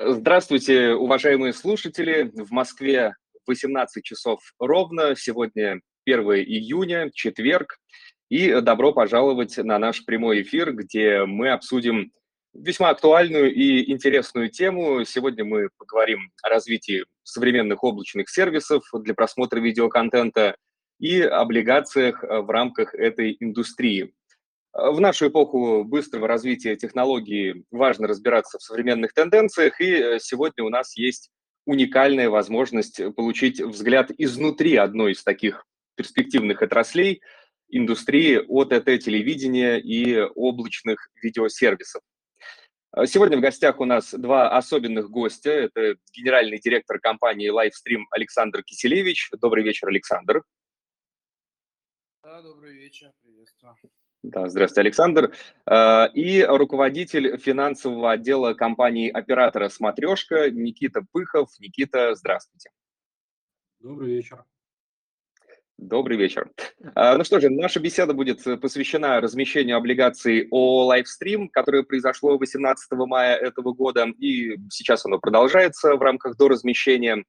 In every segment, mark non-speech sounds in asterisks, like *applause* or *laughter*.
Здравствуйте, уважаемые слушатели. В Москве 18 часов ровно. Сегодня 1 июня, четверг. И добро пожаловать на наш прямой эфир, где мы обсудим весьма актуальную и интересную тему. Сегодня мы поговорим о развитии современных облачных сервисов для просмотра видеоконтента и облигациях в рамках этой индустрии. В нашу эпоху быстрого развития технологий важно разбираться в современных тенденциях, и сегодня у нас есть уникальная возможность получить взгляд изнутри одной из таких перспективных отраслей индустрии ОТТ-телевидения и облачных видеосервисов. Сегодня в гостях у нас два особенных гостя. Это генеральный директор компании Livestream Александр Киселевич. Добрый вечер, Александр. Да, добрый вечер, приветствую. Да, здравствуйте, Александр. И руководитель финансового отдела компании оператора «Смотрешка» Никита Пыхов. Никита, здравствуйте. Добрый вечер. Добрый вечер. Ну что же, наша беседа будет посвящена размещению облигаций ООО «Лайвстрим», которое произошло 18 мая этого года, и сейчас оно продолжается в рамках доразмещения.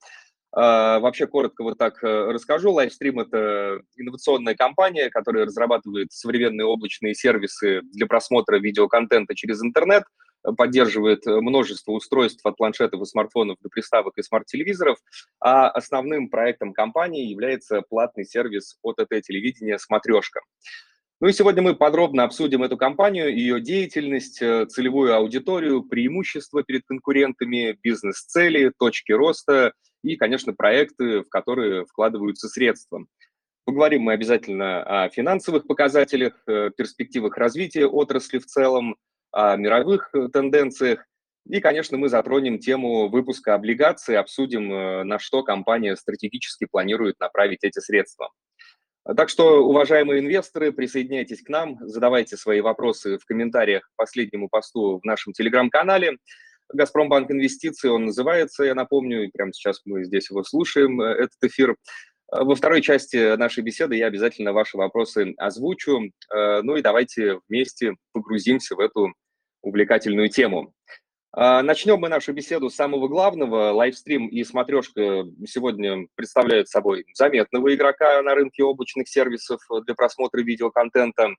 Вообще, коротко вот так расскажу. Livestream – это инновационная компания, которая разрабатывает современные облачные сервисы для просмотра видеоконтента через интернет – поддерживает э, множество устройств от планшетов и смартфонов до приставок и смарт-телевизоров, а основным проектом компании является платный сервис OTT-телевидения «Смотрешка». Ну и сегодня мы подробно обсудим эту компанию, ее деятельность, э, целевую аудиторию, преимущества перед конкурентами, бизнес-цели, точки роста и, конечно, проекты, в которые вкладываются средства. Поговорим мы обязательно о финансовых показателях, э, перспективах развития отрасли в целом, о мировых э, тенденциях. И, конечно, мы затронем тему выпуска облигаций, обсудим, э, на что компания стратегически планирует направить эти средства. Так что, уважаемые инвесторы, присоединяйтесь к нам, задавайте свои вопросы в комментариях к последнему посту в нашем телеграм-канале. «Газпромбанк Инвестиции» он называется, я напомню, и прямо сейчас мы здесь его слушаем, э, этот эфир. Во второй части нашей беседы я обязательно ваши вопросы озвучу. Ну и давайте вместе погрузимся в эту увлекательную тему. Начнем мы нашу беседу с самого главного. Лайвстрим и смотрешка сегодня представляют собой заметного игрока на рынке облачных сервисов для просмотра видеоконтента.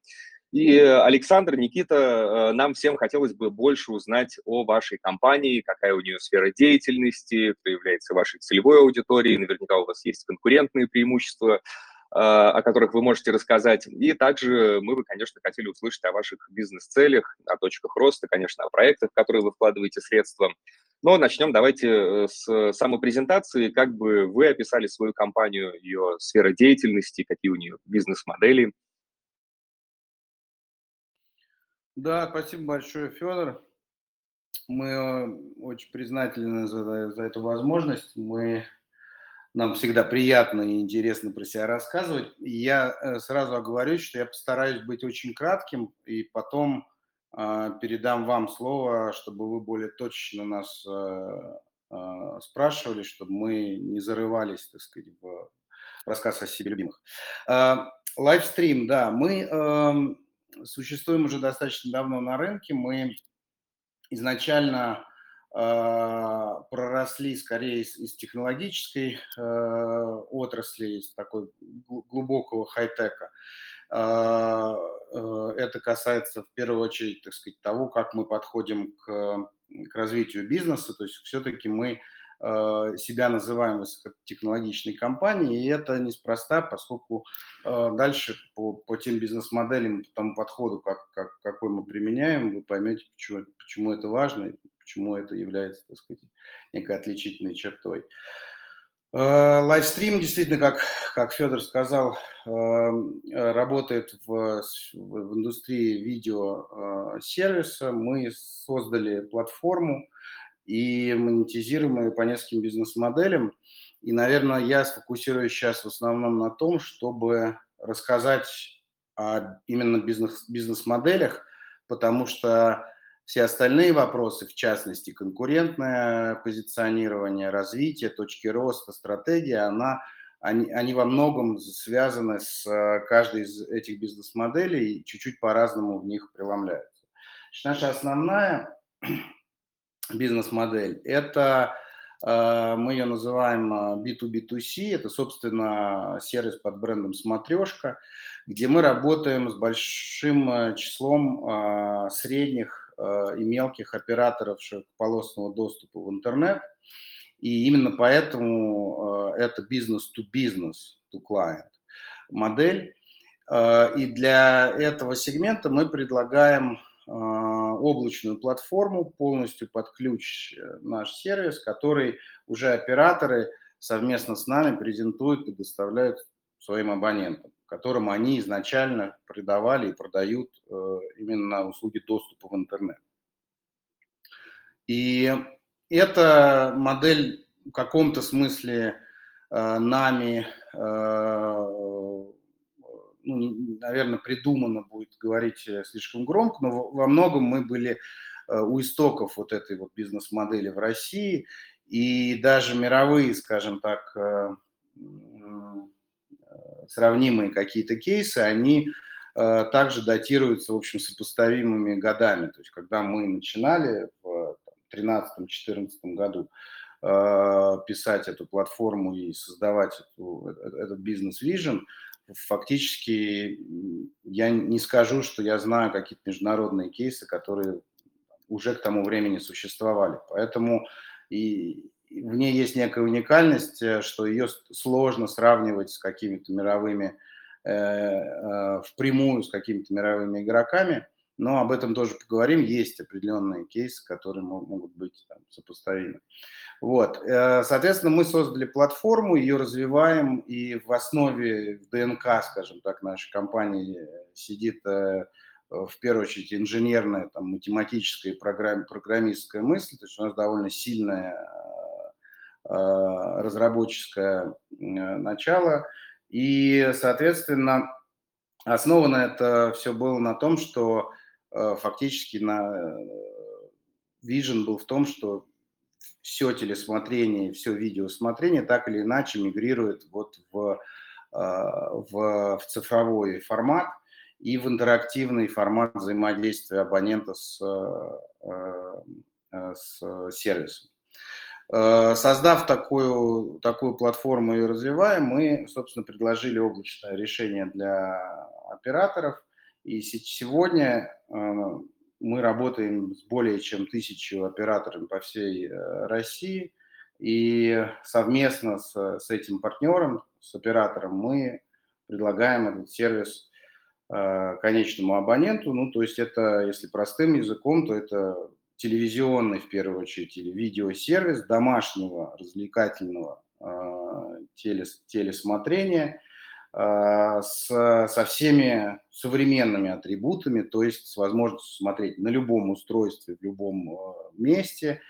И Александр, Никита, э, нам всем хотелось бы больше узнать о вашей компании, какая у нее сфера деятельности, кто является вашей целевой аудиторией, наверняка у вас есть конкурентные преимущества. А, о которых вы можете рассказать. И также мы бы, конечно, хотели услышать о ваших бизнес-целях, о точках роста, конечно, о проектах, в которые вы вкладываете средства. Но начнем давайте э, с самопрезентации. Как бы вы описали свою компанию, ее сфера деятельности, какие у нее бизнес-модели? Да, спасибо большое, Федор. Мы э, очень признательны за, за эту возможность. Мы нам всегда приятно и интересно про себя рассказывать. И я э, сразу оговорюсь, что я постараюсь быть очень кратким, и потом э, передам вам слово, чтобы вы более точно нас э, э, спрашивали, чтобы мы не зарывались, так сказать, в рассказ о себе любимых. Э, лайвстрим, да, мы э, существуем уже достаточно давно на рынке, мы изначально а, проросли скорее из, из технологической э, отрасли, из такой глубокого хай-тека. Э, это касается в первую очередь, так сказать, того, как мы подходим к, к развитию бизнеса. То есть все-таки мы Э, себя называем высокотехнологичной компанией, и это неспроста, поскольку э, дальше по, по тем бизнес-моделям, по тому подходу, как, как, какой мы применяем, вы поймете, почему, почему это важно и почему это является, так сказать, некой отличительной чертой. Лайвстрим действительно, как, как Федор сказал, работает в, в индустрии видеосервиса. Мы создали платформу, и монетизируем ее по нескольким бизнес-моделям. И, наверное, я сфокусируюсь сейчас в основном на том, чтобы рассказать о именно бизнес, бизнес-моделях, потому что все остальные вопросы, в частности, конкурентное позиционирование, развитие, точки роста, стратегия, она, они, они во многом связаны с э, каждой из этих бизнес-моделей и чуть-чуть по-разному в них преломляются. Наша основная бизнес-модель. Это мы ее называем B2B2C, это, собственно, сервис под брендом «Смотрешка», где мы работаем с большим числом средних и мелких операторов широкополосного доступа в интернет. И именно поэтому это бизнес-to-бизнес, to client модель. И для этого сегмента мы предлагаем облачную платформу, полностью под ключ э, наш сервис, который уже операторы совместно с нами презентуют, предоставляют своим абонентам, которым они изначально продавали и продают э, именно услуги доступа в интернет. И эта модель в каком-то смысле э, нами ну, наверное, придумано будет говорить э, слишком громко, но во многом мы были э, у истоков вот этой вот бизнес-модели в России, и даже мировые, скажем так, э, сравнимые какие-то кейсы, они также датируются, в общем, сопоставимыми годами. То есть, когда мы начинали в 2013-2014 году писать эту платформу и создавать эту, этот бизнес-вижен, фактически я не скажу, что я знаю какие-то международные кейсы, которые уже к тому времени существовали. Поэтому и в ней есть некая уникальность, э, что ее сложно сравнивать с какими-то мировыми, э, э, впрямую с какими-то мировыми игроками, но об этом тоже поговорим. Есть определенные кейсы, которые могут быть там, сопоставимы. Вот. Э, соответственно, мы создали платформу, ее развиваем, и в основе ДНК, скажем так, нашей компании сидит э, в первую очередь инженерная, там, математическая и программ, программистская мысль, то есть у нас довольно сильное э, разработческое начало, и, соответственно, основано это все было на том, что фактически на Vision был в том, что все телесмотрение, все видеосмотрение так или иначе мигрирует вот в, а, в, в цифровой формат и в интерактивный формат взаимодействия абонента с, с сервисом. Создав такую, такую платформу и развивая, мы, собственно, предложили облачное решение для операторов. И сегодня мы работаем с более чем тысячу операторами по всей э, России. И совместно с, с этим партнером, с оператором, мы предлагаем этот сервис э, конечному абоненту. Ну, то есть это, если простым языком, то это телевизионный, в первую очередь, или видеосервис домашнего развлекательного э, телес, телесмотрения – а, с, со всеми современными атрибутами, то есть с возможностью смотреть на любом устройстве, в любом а, месте,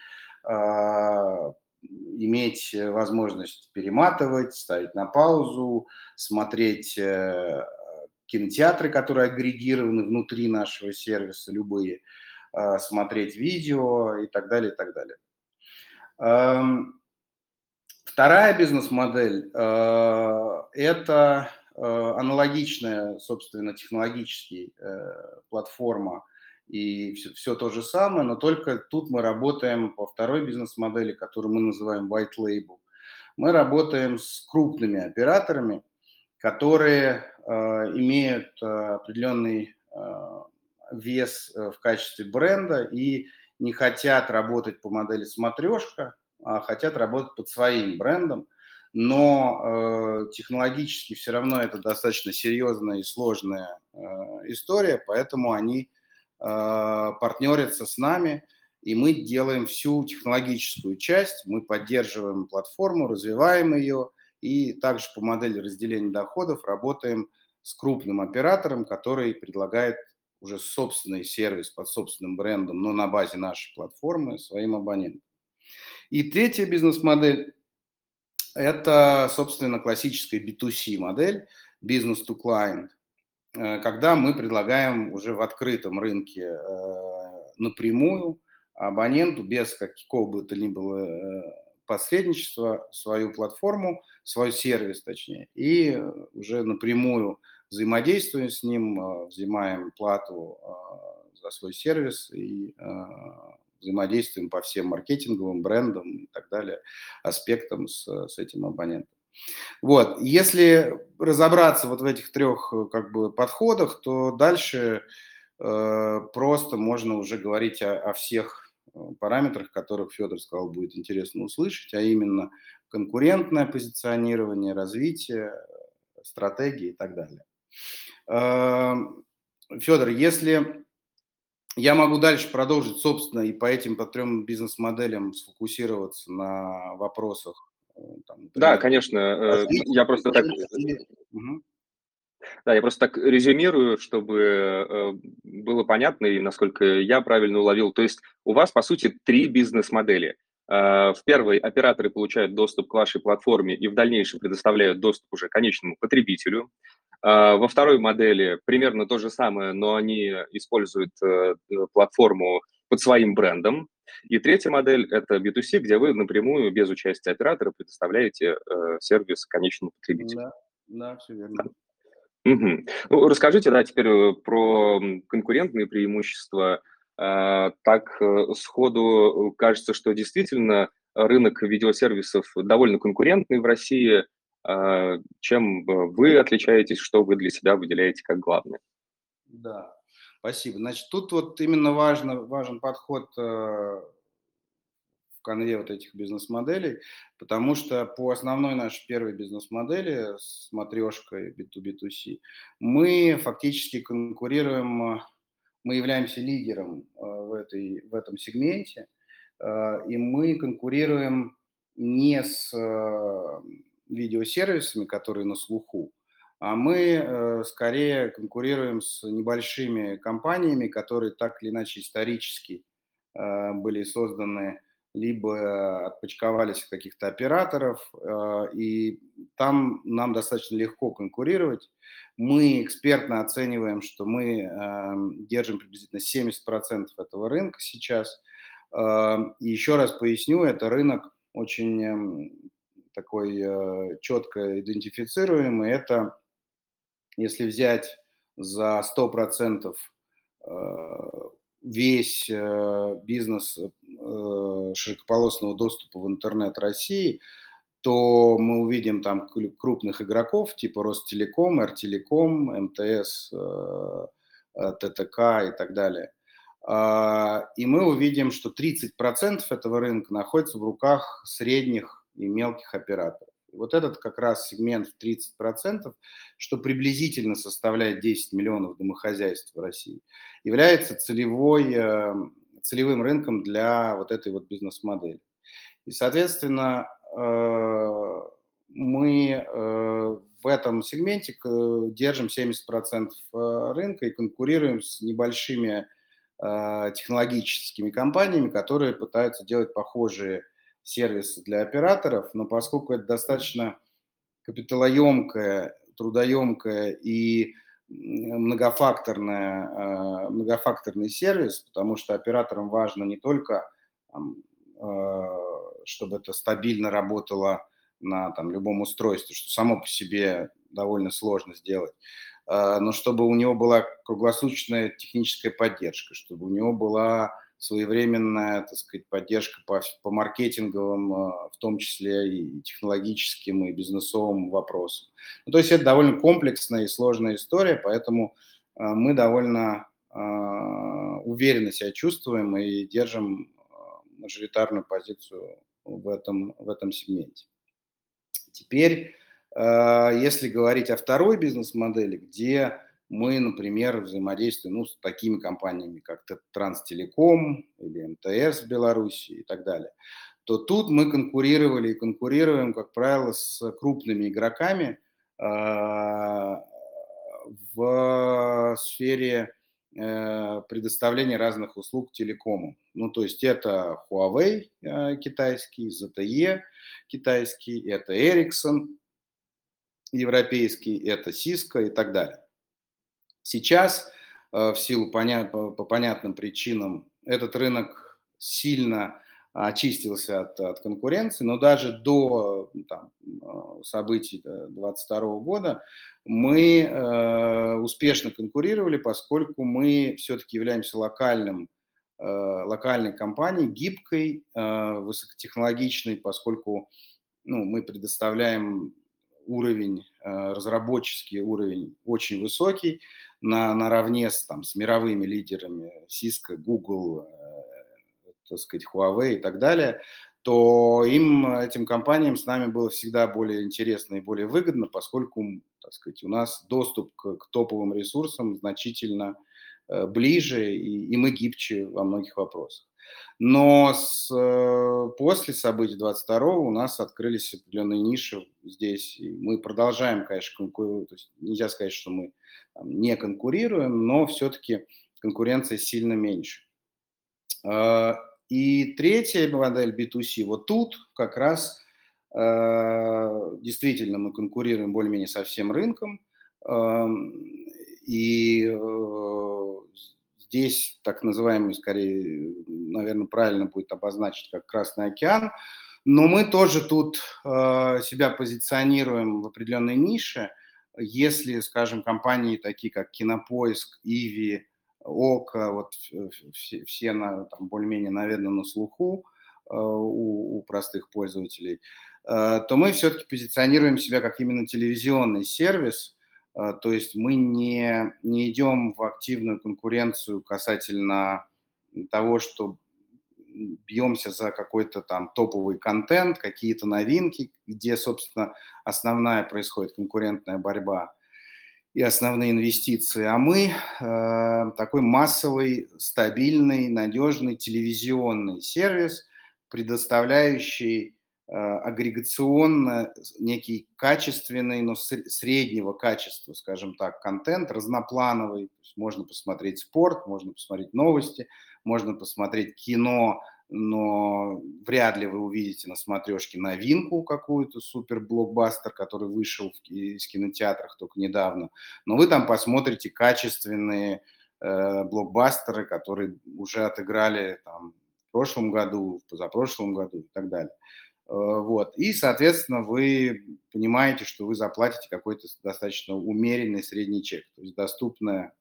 а, иметь возможность перематывать, ставить на паузу, смотреть э, кинотеатры, которые агрегированы внутри нашего сервиса, любые, смотреть видео и так далее, и так далее. Вторая бизнес-модель э, – это э, аналогичная, собственно, технологически э, платформа и все, все то же самое, но только тут мы работаем по второй бизнес-модели, которую мы называем White Label. Мы работаем с крупными операторами, которые имеют определенный вес в качестве бренда и не хотят работать по модели смотрешка, хотят работать под своим брендом, но э, технологически все равно это достаточно серьезная и сложная э, история, поэтому они э, партнерятся с нами, и мы делаем всю технологическую часть, мы поддерживаем платформу, развиваем ее, и также по модели разделения доходов работаем с крупным оператором, который предлагает уже собственный сервис под собственным брендом, но на базе нашей платформы своим абонентам. И третья бизнес-модель – это, собственно, классическая B2C модель, business to client, э, когда мы предлагаем уже в открытом рынке э, напрямую абоненту без какого бы то ни было э, посредничества свою платформу, свой сервис точнее, и уже напрямую взаимодействуем с ним, взимаем плату за свой сервис и взаимодействуем по всем маркетинговым брендам и так далее, аспектам с, с этим абонентом. Вот, если разобраться вот в этих трех как бы подходах, то дальше э, просто можно уже говорить о, о всех э, параметрах, которых Федор сказал, будет интересно услышать, а именно конкурентное позиционирование, развитие, стратегии и так далее. Эм, Федор, если я могу дальше продолжить, собственно, и по этим по трем бизнес-моделям сфокусироваться на вопросах. Э, там, да, конечно. Э, я просто так... Угу. Да, я просто так резюмирую, чтобы э, было понятно и насколько я правильно уловил. То есть у вас, по сути, три бизнес-модели. В первой операторы получают доступ к вашей платформе и в дальнейшем предоставляют доступ уже конечному потребителю. А, во второй модели примерно то же самое, но они используют э, платформу под своим брендом. И третья модель – это B2C, где вы напрямую, без участия оператора, предоставляете э, сервис конечному потребителю. Да, да все верно. Угу. Ну, расскажите, да, теперь э, про конкурентные преимущества. Так сходу кажется, что действительно рынок видеосервисов довольно конкурентный в России – а, чем вы отличаетесь, что вы для себя выделяете как главное? Да, спасибо. Значит, тут вот именно важно, важен подход э, в конве вот этих бизнес-моделей, потому что по основной нашей первой бизнес-модели с матрешкой B2B2C мы фактически конкурируем, мы являемся лидером э, в, этой, в этом сегменте, э, и мы конкурируем не с видеосервисами, которые на слуху, а мы э, скорее конкурируем с небольшими компаниями, которые так или иначе исторически э, были созданы, либо отпочковались от каких-то операторов, э, и там нам достаточно легко конкурировать. Мы экспертно оцениваем, что мы э, держим приблизительно 70% этого рынка сейчас. И еще раз поясню, это рынок очень эм, такой э, четко идентифицируемый. Это если взять за 100% э, весь э, бизнес широкополосного доступа в интернет России, то мы увидим там крупных игроков типа Ростелеком, Ртелеком, МТС, ТТК и так далее. Э, и мы увидим, что 30% этого рынка находится в руках средних и мелких операторов. Вот этот как раз сегмент в 30%, что приблизительно составляет 10 миллионов домохозяйств в России, является целевой, эм, целевым рынком для вот этой вот бизнес-модели. И, соответственно, э, мы э, в этом сегменте держим 70% э, рынка и конкурируем с небольшими технологическими компаниями, которые пытаются делать похожие сервисы для операторов, но поскольку это достаточно капиталоемкая, трудоемкая и многофакторная, а, многофакторный сервис, потому что операторам важно не только, а, чтобы это стабильно работало на там, любом устройстве, что само по себе довольно сложно сделать, а, но чтобы у него была круглосуточная техническая поддержка, чтобы у него была своевременная, так сказать, поддержка по, по маркетинговым, а, в том числе и технологическим, и бизнесовым вопросам. Ну, то есть это довольно комплексная и сложная история, поэтому а, мы довольно а, уверенно себя чувствуем и держим мажоритарную позицию в этом, в этом сегменте. Теперь, если говорить о второй бизнес-модели, где мы, например, взаимодействуем ну, с такими компаниями, как Транстелеком или МТС в Беларуси и так далее, то тут мы конкурировали и конкурируем, как правило, с крупными игроками э, в сфере э, предоставления разных услуг телекому. Ну, то есть это Huawei э, китайский, ZTE китайский, это Ericsson европейский, это Cisco и так далее. Сейчас э, в силу понят, по, по понятным причинам этот рынок сильно очистился от, от конкуренции, но даже до там, э, событий 2022 года мы э, успешно конкурировали, поскольку мы все-таки являемся локальным локальной компании, гибкой, высокотехнологичной, поскольку ну, мы предоставляем уровень, разработческий уровень очень высокий, на, наравне с, там, с мировыми лидерами Cisco, Google, так сказать, Huawei и так далее, то им, этим компаниям с нами было всегда более интересно и более выгодно, поскольку, так сказать, у нас доступ к, к топовым ресурсам значительно э, ближе, и, и мы гибче во многих вопросах. Но с, э, после событий 22 у нас открылись определенные ниши здесь, и мы продолжаем, конечно, конкурировать. Нельзя сказать, что мы не конкурируем, но все-таки конкуренция сильно меньше. Э, и третья модель B2C, вот тут как раз э, действительно мы конкурируем более-менее со всем рынком, э, и здесь так называемый, скорее, наверное, правильно будет обозначить как Красный океан, но мы тоже тут э, себя позиционируем в определенной нише, если, скажем, компании такие как Кинопоиск, Иви, ОКО, вот все, все на, там, более-менее, наверное, на слуху э, у, у простых пользователей, э, то мы все-таки позиционируем себя как именно телевизионный сервис, то есть мы не, не идем в активную конкуренцию касательно того, что бьемся за какой-то там топовый контент, какие-то новинки, где, собственно, основная происходит конкурентная борьба и основные инвестиции, а мы э, такой массовый, стабильный, надежный телевизионный сервис, предоставляющий агрегационно некий качественный, но среднего качества, скажем так, контент, разноплановый. То есть можно посмотреть спорт, можно посмотреть новости, можно посмотреть кино но вряд ли вы увидите на смотрешке новинку какую-то, супер-блокбастер, который вышел из кинотеатрах только недавно, но вы там посмотрите качественные э, блокбастеры, которые уже отыграли там, в прошлом году, в позапрошлом году и так далее. Э, вот. И, соответственно, вы понимаете, что вы заплатите какой-то достаточно умеренный средний чек, то есть доступная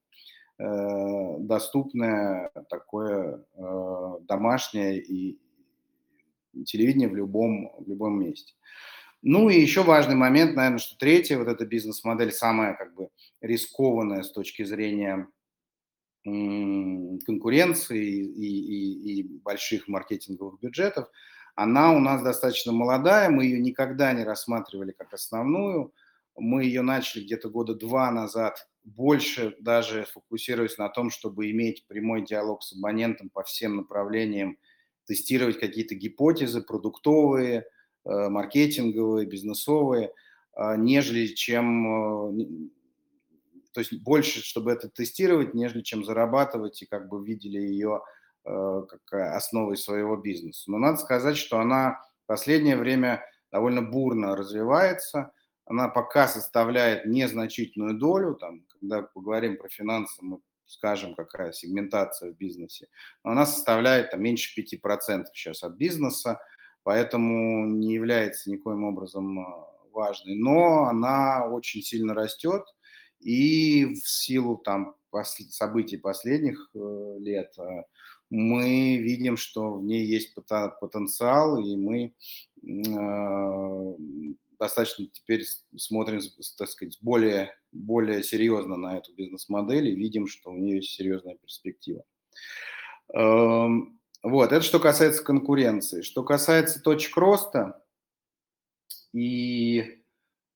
Э, доступное такое э, домашнее и телевидение в любом, в любом месте. Ну и еще важный момент, наверное, что третья вот эта бизнес-модель самая как бы рискованная с точки зрения конкуренции и, и, и больших маркетинговых бюджетов, она у нас достаточно молодая, мы ее никогда не рассматривали как основную, мы ее начали где-то года два назад больше даже фокусируясь на том, чтобы иметь прямой диалог с абонентом по всем направлениям, тестировать какие-то гипотезы продуктовые, э, маркетинговые, бизнесовые, а, нежели чем, э, то есть больше, чтобы это тестировать, нежели чем зарабатывать и как бы видели ее э, как основой своего бизнеса. Но надо сказать, что она в последнее время довольно бурно развивается – она пока составляет незначительную долю, там, когда поговорим про финансы, мы скажем, какая сегментация в бизнесе, но она составляет там, меньше 5% сейчас от бизнеса, поэтому не является никоим образом а, важной, но она очень сильно растет, и в силу там, событий последних э, лет э, мы видим, что в ней есть потенциал, и мы э, достаточно теперь смотрим, так сказать, более, более серьезно на эту бизнес-модель и видим, что у нее есть серьезная перспектива. Эм, вот, это что касается конкуренции. Что касается точек роста и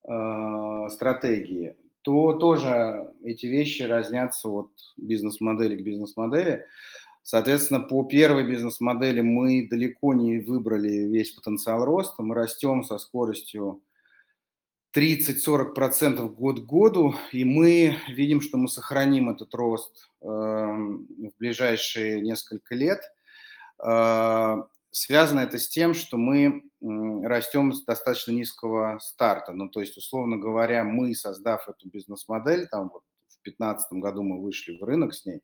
э, стратегии, то тоже эти вещи разнятся от бизнес-модели к бизнес-модели. Соответственно, по первой бизнес-модели мы далеко не выбрали весь потенциал роста. Мы растем со скоростью 30-40% год к году, и мы видим, что мы сохраним этот рост э, в ближайшие несколько лет. Э, связано это с тем, что мы э, растем с достаточно низкого старта. Ну, то есть, условно говоря, мы, создав эту бизнес-модель, там вот в 2015 году мы вышли в рынок с ней,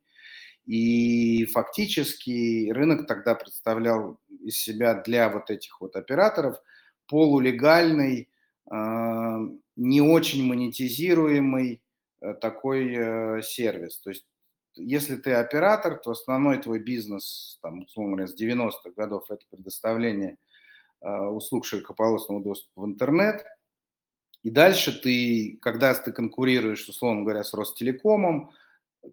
и фактически рынок тогда представлял из себя для вот этих вот операторов полулегальный, не очень монетизируемый э, такой э, сервис. То есть если ты оператор, то основной твой бизнес, там, условно говоря, с 90-х годов это предоставление э, услуг широкополосного доступа в интернет. И дальше ты, когда ты конкурируешь, условно говоря, с Ростелекомом,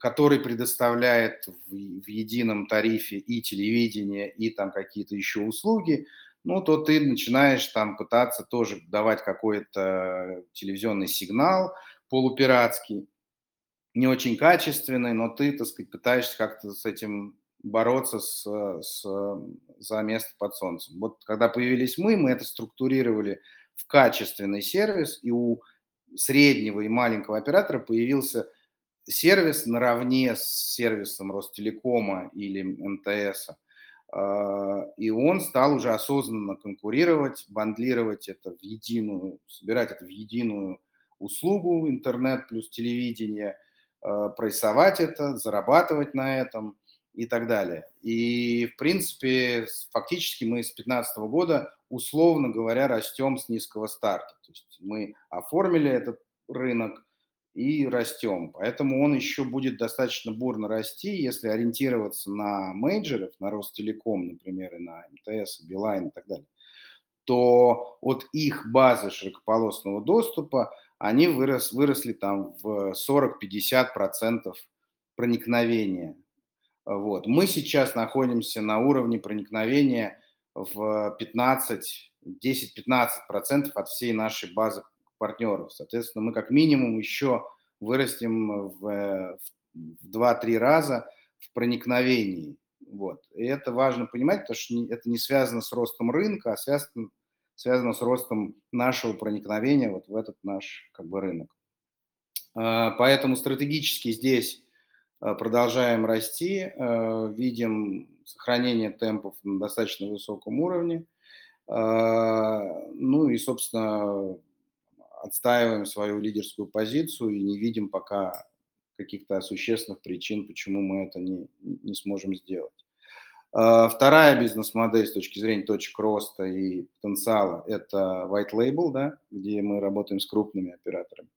который предоставляет в, в едином тарифе и телевидение, и там какие-то еще услуги, ну, то ты начинаешь там пытаться тоже давать какой-то телевизионный сигнал полупиратский, не очень качественный, но ты, так сказать, пытаешься как-то с этим бороться с, с, за место под солнцем. Вот когда появились мы, мы это структурировали в качественный сервис, и у среднего и маленького оператора появился сервис наравне с сервисом Ростелекома или МТС. А, и он стал уже осознанно конкурировать, бандлировать это в единую, собирать это в единую услугу интернет плюс телевидение, а, прессовать это, зарабатывать на этом и так далее. И, в принципе, фактически мы с 2015 года, условно говоря, растем с низкого старта. То есть мы оформили этот рынок, и растем. Поэтому он еще будет достаточно бурно расти, если ориентироваться на мейджеров, на Ростелеком, например, и на МТС, Билайн и так далее, то от их базы широкополосного доступа они вырос, выросли там в 40-50% проникновения. Вот. Мы сейчас находимся на уровне проникновения в 15, 10-15% от всей нашей базы партнеров. Соответственно, мы как минимум еще вырастем в, в 2-3 раза в проникновении. Вот. И это важно понимать, потому что это не связано с ростом рынка, а связано, связано с ростом нашего проникновения вот в этот наш как бы, рынок. А, поэтому стратегически здесь а, продолжаем расти, а, видим сохранение темпов на достаточно высоком уровне. Ну и, собственно, отстаиваем свою лидерскую позицию и не видим пока каких-то существенных причин, почему мы это не, не сможем сделать. А, вторая бизнес-модель с точки зрения точек роста и потенциала – это white label, да, где мы работаем с крупными операторами.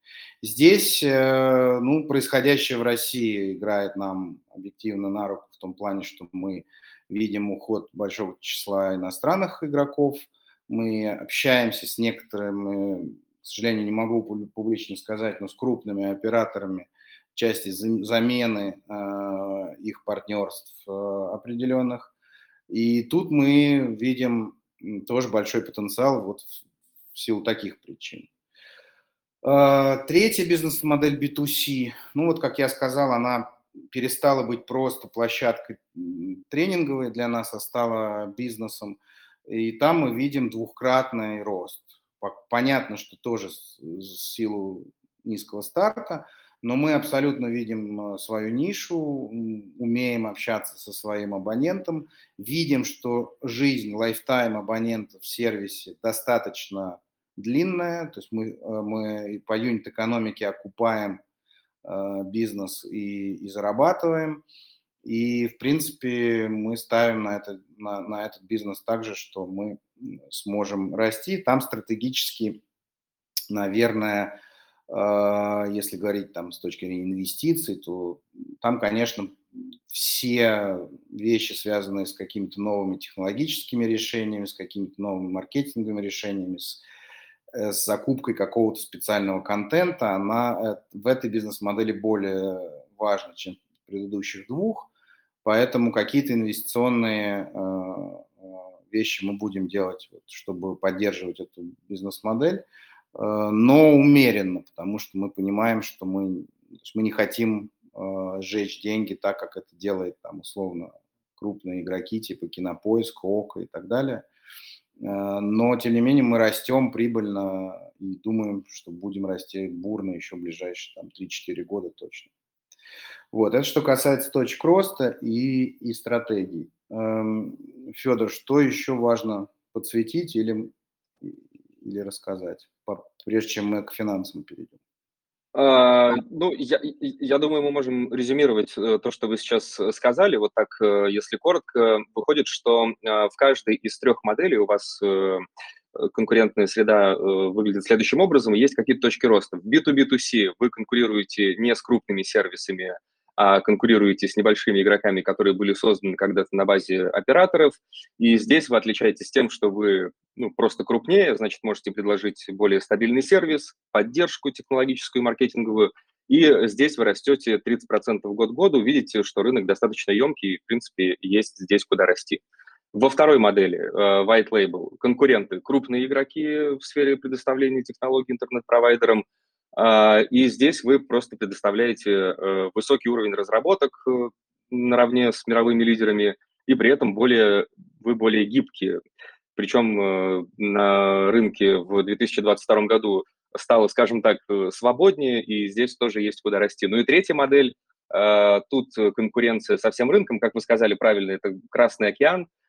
Здесь э, ну, происходящее в России играет нам объективно на руку в том плане, что мы видим уход большого числа иностранных игроков, мы общаемся с некоторыми к сожалению, не могу публично сказать, но с крупными операторами части замены э, их партнерств э, определенных. И тут мы видим тоже большой потенциал вот в силу таких причин. Э, третья бизнес-модель B2C, ну вот, как я сказал, она перестала быть просто площадкой тренинговой для нас, а стала бизнесом. И там мы видим двухкратный рост. Понятно, что тоже в силу низкого старта, но мы абсолютно видим э, свою нишу, умеем общаться со своим абонентом, видим, что жизнь, лайфтайм абонента в сервисе достаточно длинная, то есть мы, э, мы по юнит-экономике окупаем э, бизнес и, и зарабатываем. И, в принципе, мы ставим на, это, на, на этот бизнес также, что мы сможем расти. Там стратегически, наверное, а, если говорить там с точки зрения инвестиций, то там, конечно, все вещи, связанные с какими-то новыми технологическими решениями, с какими-то новыми маркетинговыми решениями, с, э, с закупкой какого-то специального контента, она э, в этой бизнес-модели более важна, чем предыдущих двух. Поэтому какие-то инвестиционные а, вещи мы будем делать, чтобы поддерживать эту бизнес-модель, э, но умеренно, потому что мы понимаем, что мы, мы не хотим э, сжечь деньги так, как это делает там условно крупные игроки типа Кинопоиск, ОК и так далее. Э, но, тем не менее, мы растем прибыльно и думаем, что будем расти бурно еще в ближайшие там, 3-4 года точно. Вот, это что касается точек роста и, и стратегий. Эм, Федор, что еще важно подсветить или, или рассказать, прежде чем мы к финансам перейдем? А, ну, я, я думаю, мы можем резюмировать э, то, что вы сейчас э, сказали. Вот так, э, если коротко, выходит, что в каждой из трех моделей у вас конкурентная среда выглядит следующим образом. Есть какие-то точки роста. В B2B2C вы конкурируете не с крупными сервисами, а конкурируете с небольшими игроками, которые были созданы когда-то на базе операторов. И здесь вы отличаетесь тем, что вы ну, просто крупнее, значит, можете предложить более стабильный сервис, поддержку технологическую и маркетинговую, и здесь вы растете 30% год к году, видите, что рынок достаточно емкий, и, в принципе, есть здесь куда расти. Во второй модели, uh, White Label, конкуренты, крупные игроки в сфере предоставления технологий интернет-провайдерам, uh, и здесь вы просто предоставляете uh, высокий уровень разработок наравне с мировыми лидерами, и при этом более, вы более гибкие. Причем на рынке в 2022 году стало, скажем так, свободнее, и здесь тоже есть куда расти. Ну и третья модель, тут конкуренция со всем рынком, как вы сказали правильно, это Красный океан, Э,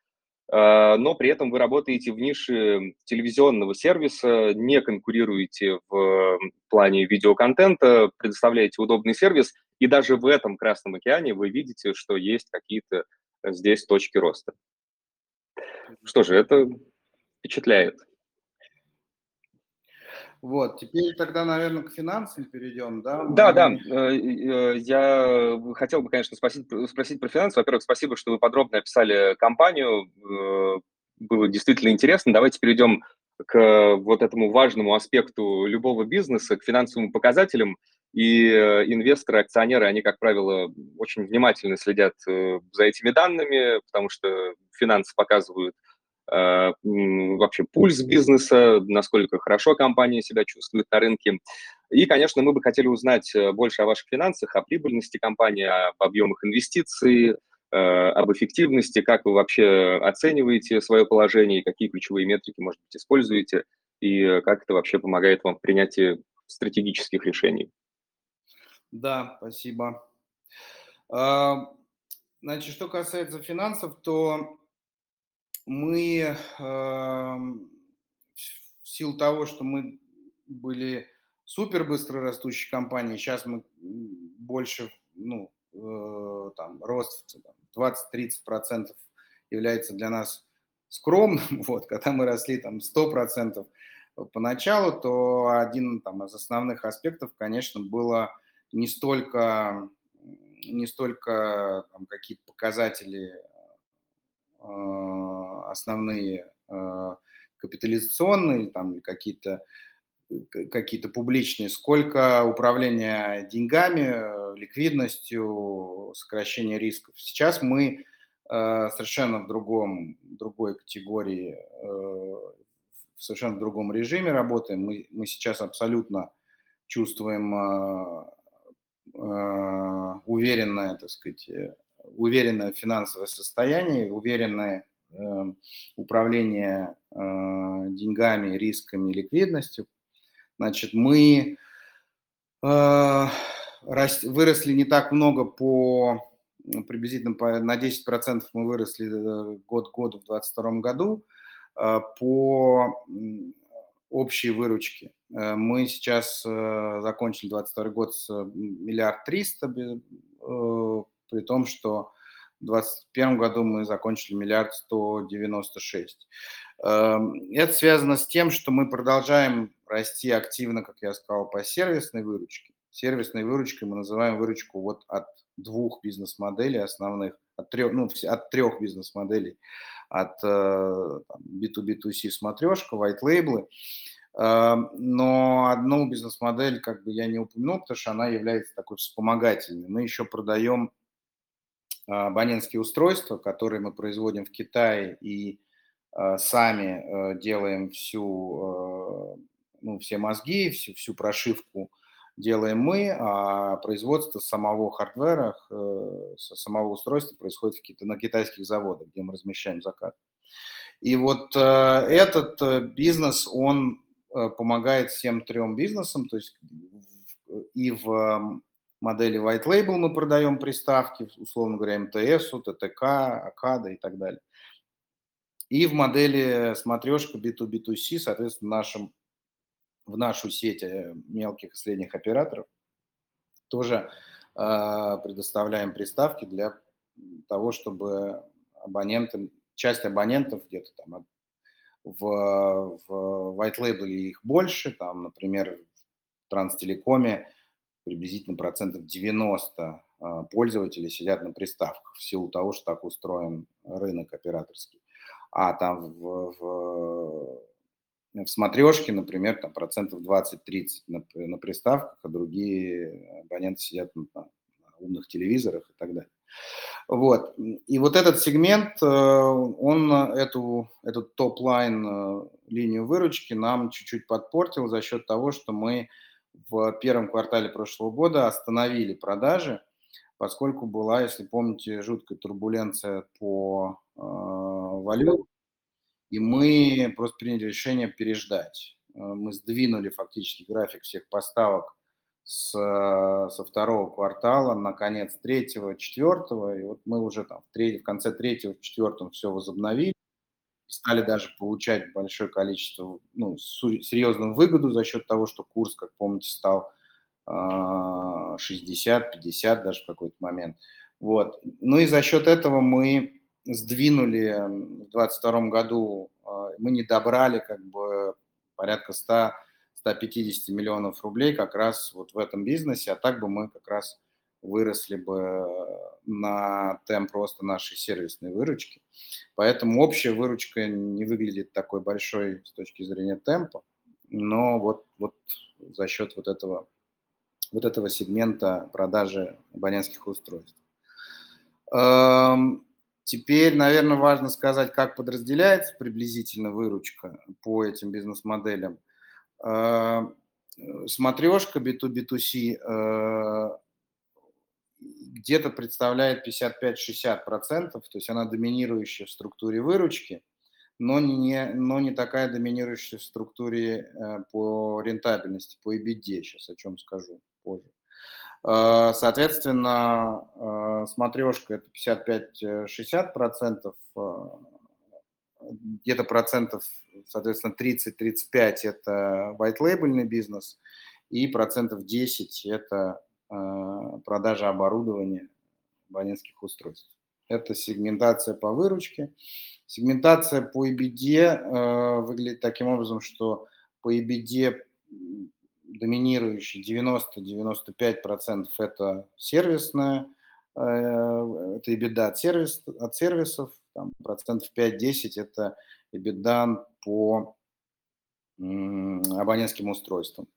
но при этом вы работаете в нише телевизионного сервиса, не конкурируете в плане видеоконтента, предоставляете удобный сервис, и даже в этом Красном океане вы видите, что есть какие-то здесь точки роста. Что же, это впечатляет. Вот, теперь тогда, наверное, к финансам перейдем, да? Да, да. Э, э, я хотел бы, конечно, спросить, спросить про финансы. Во-первых, спасибо, что вы подробно описали компанию. Э, было действительно интересно. Давайте перейдем к вот этому важному аспекту любого бизнеса, к финансовым показателям. И инвесторы, акционеры, они, как правило, очень внимательно следят за этими данными, потому что финансы показывают – Э, вообще пульс бизнеса, насколько хорошо компания себя чувствует на рынке. И, конечно, мы бы хотели узнать э, больше о ваших финансах, о прибыльности компании, об объемах инвестиций, э, об эффективности, как вы вообще оцениваете свое положение, какие ключевые метрики, может быть, используете, и как это вообще помогает вам в принятии стратегических решений. Да, спасибо. А, значит, что касается финансов, то мы э, в силу того, что мы были супер быстро растущей компанией, сейчас мы больше, ну, э, там, рост 20-30% является для нас скромным, *laughs* вот, когда мы росли там 100% поначалу, то один там, из основных аспектов, конечно, было не столько, не столько какие-то показатели основные э, капитализационные там какие-то какие-то публичные, сколько управления деньгами, ликвидностью, сокращение рисков. Сейчас мы э, совершенно в другом, другой категории, в совершенно другом режиме работаем. Мы, мы сейчас абсолютно чувствуем уверенное, так сказать, уверенное финансовое состояние, уверенное э, управление э, деньгами, рисками, ликвидностью. Значит, мы э, выросли не так много по приблизительно по, на 10% мы выросли э, год к году в 2022 году э, по общей выручке. Э, мы сейчас закончили 2022 год с миллиард триста при том, что в 2021 году мы закончили миллиард сто девяносто шесть. Эм, это связано с тем, что мы продолжаем расти активно, как я сказал, по сервисной выручке. Сервисной выручкой мы называем выручку вот от двух бизнес-моделей основных, от трех, ну, от трех бизнес-моделей, от э, B2B2C смотрешка, white label. Эм, но одну бизнес-модель как бы я не упомянул, потому что она является такой вспомогательной. Мы еще продаем абонентские устройства, которые мы производим в Китае и а, сами э, делаем всю, э, ну, все мозги, всю, всю прошивку делаем мы, а производство самого хардвера, э, самого устройства происходит на китайских заводах, где мы размещаем заказ. И вот этот бизнес, он помогает всем трем бизнесам, то есть и в модели White Label мы продаем приставки, условно говоря, МТС, ТТК, АКАДа и так далее. И в модели смотрешка B2B2C, соответственно, нашим, в нашу сеть э, мелких и средних операторов тоже э, предоставляем приставки для того, чтобы абоненты, часть абонентов где-то там в, в White Label их больше, там, например, в Транстелекоме приблизительно процентов 90 а, пользователей сидят на приставках в силу того, что так устроен рынок операторский. А там в, в, в смотрешке, например, там процентов 20-30 на, на приставках, а другие абоненты сидят на, на умных телевизорах и так далее. Вот. И вот этот сегмент, э, он эту, эту top-line э, линию выручки нам чуть-чуть подпортил за счет того, что мы в первом квартале прошлого года остановили продажи, поскольку была, если помните, жуткая турбуленция по э, валютам, и мы просто приняли решение переждать. Э, мы сдвинули фактически график всех поставок с, со второго квартала на конец третьего, четвертого, и вот мы уже там в, треть, в конце третьего, в четвертом все возобновили, стали даже получать большое количество, ну, серьезную выгоду за счет того, что курс, как помните, стал 60, 50 даже в какой-то момент. Вот. Ну и за счет этого мы сдвинули в 2022 году, а, мы не добрали как бы порядка 100 150 миллионов рублей как раз вот в этом бизнесе, а так бы мы как раз выросли бы на темп роста нашей сервисной выручки. Поэтому общая выручка не выглядит такой большой с точки зрения темпа, но вот, вот за счет вот этого, вот этого сегмента продажи абонентских устройств. Эм, теперь, наверное, важно сказать, как подразделяется приблизительно выручка по этим бизнес-моделям – Э, смотрешка B2B2C э, где-то представляет 55-60%, то есть она доминирующая в структуре выручки, но не, но не такая доминирующая в структуре э, по рентабельности, по EBITDA, сейчас о чем скажу позже. Соответственно, смотрешка это 55-60%, где-то процентов, соответственно, 30-35 это white label бизнес, и процентов 10 это э, продажа оборудования абонентских устройств. Это сегментация по выручке. Сегментация по EBD э, выглядит таким образом, что по EBD доминирующий 90-95% это сервисная, э, это EBITDA от, сервис, от сервисов, там, процентов 5-10 это EBITDA по абонентским устройствам.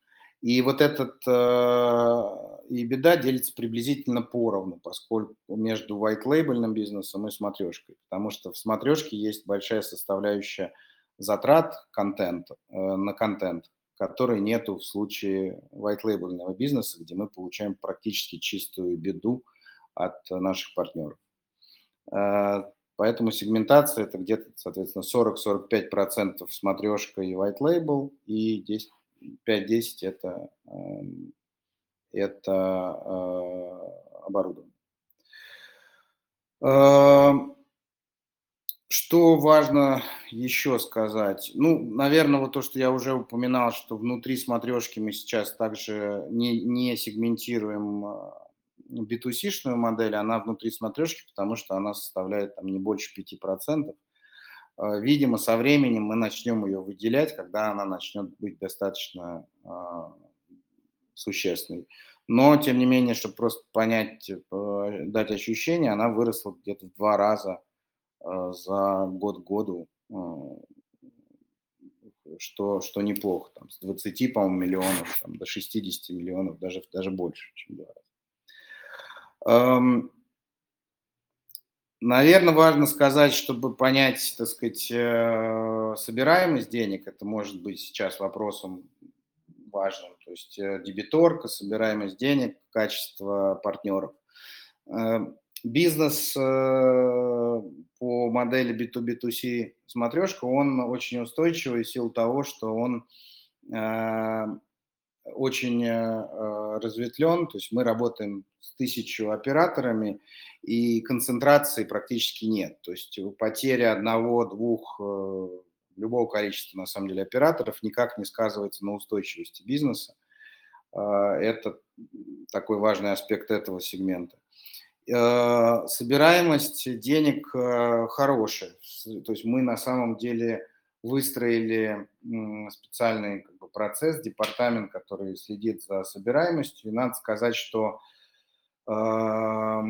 И вот этот э, EBITDA делится приблизительно поровну, поскольку между white label бизнесом и смотрешкой, потому что в смотрешке есть большая составляющая затрат контента, э, на контент, которой нету в случае white label бизнеса, где мы получаем практически чистую беду от наших партнеров. Э, Поэтому сегментация это где-то, соответственно, 40-45% смотрешка и white label, и 5-10 это, эм, это э, оборудование. Эм, что важно еще сказать? Ну, наверное, вот то, что я уже упоминал, что внутри смотрешки мы сейчас также не, не сегментируем э, B2C-шную модель, она внутри смотрешки, потому что она составляет там не больше 5%. А, видимо, со временем мы начнем ее выделять, когда она начнет быть достаточно э, существенной. Но, тем не менее, чтобы просто понять, дать ощущение, она выросла где-то в два раза э, за год к году, что, что неплохо. Там, с 20, по-моему, миллионов там, до 60 миллионов, даже, даже больше, чем два раза. Наверное, важно сказать, чтобы понять, так сказать, э, собираемость денег, это может быть сейчас вопросом важным, то есть э, дебиторка, собираемость денег, качество партнеров. Э, бизнес по модели B2B2C смотрешка, он очень устойчивый в силу того, что он очень э, разветвлен, то есть мы работаем с тысячу операторами, и концентрации практически нет. То есть потеря одного, двух, э, любого количества, на самом деле, операторов никак не сказывается на устойчивости бизнеса. Э, это такой важный аспект этого сегмента. Собираемость денег хорошая. То есть мы на самом деле выстроили специальный как бы, процесс, департамент, который следит за собираемостью. И надо сказать, что э,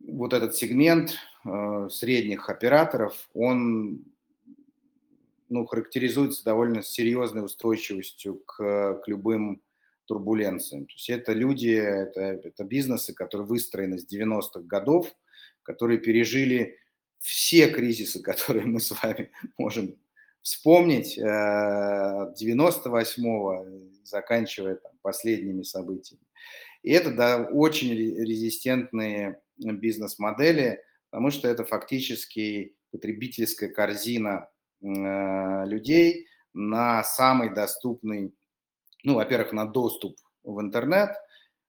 вот этот сегмент э, средних операторов, он ну, характеризуется довольно серьезной устойчивостью к, к любым турбуленциям. То есть это люди, это, это бизнесы, которые выстроены с 90-х годов, которые пережили все кризисы, *laughs* которые мы с вами можем вспомнить, 98-го, э, заканчивая там, последними событиями. И это да, очень резистентные бизнес-модели, потому что это фактически потребительская корзина э, людей на самый доступный, ну, во-первых, на доступ в интернет,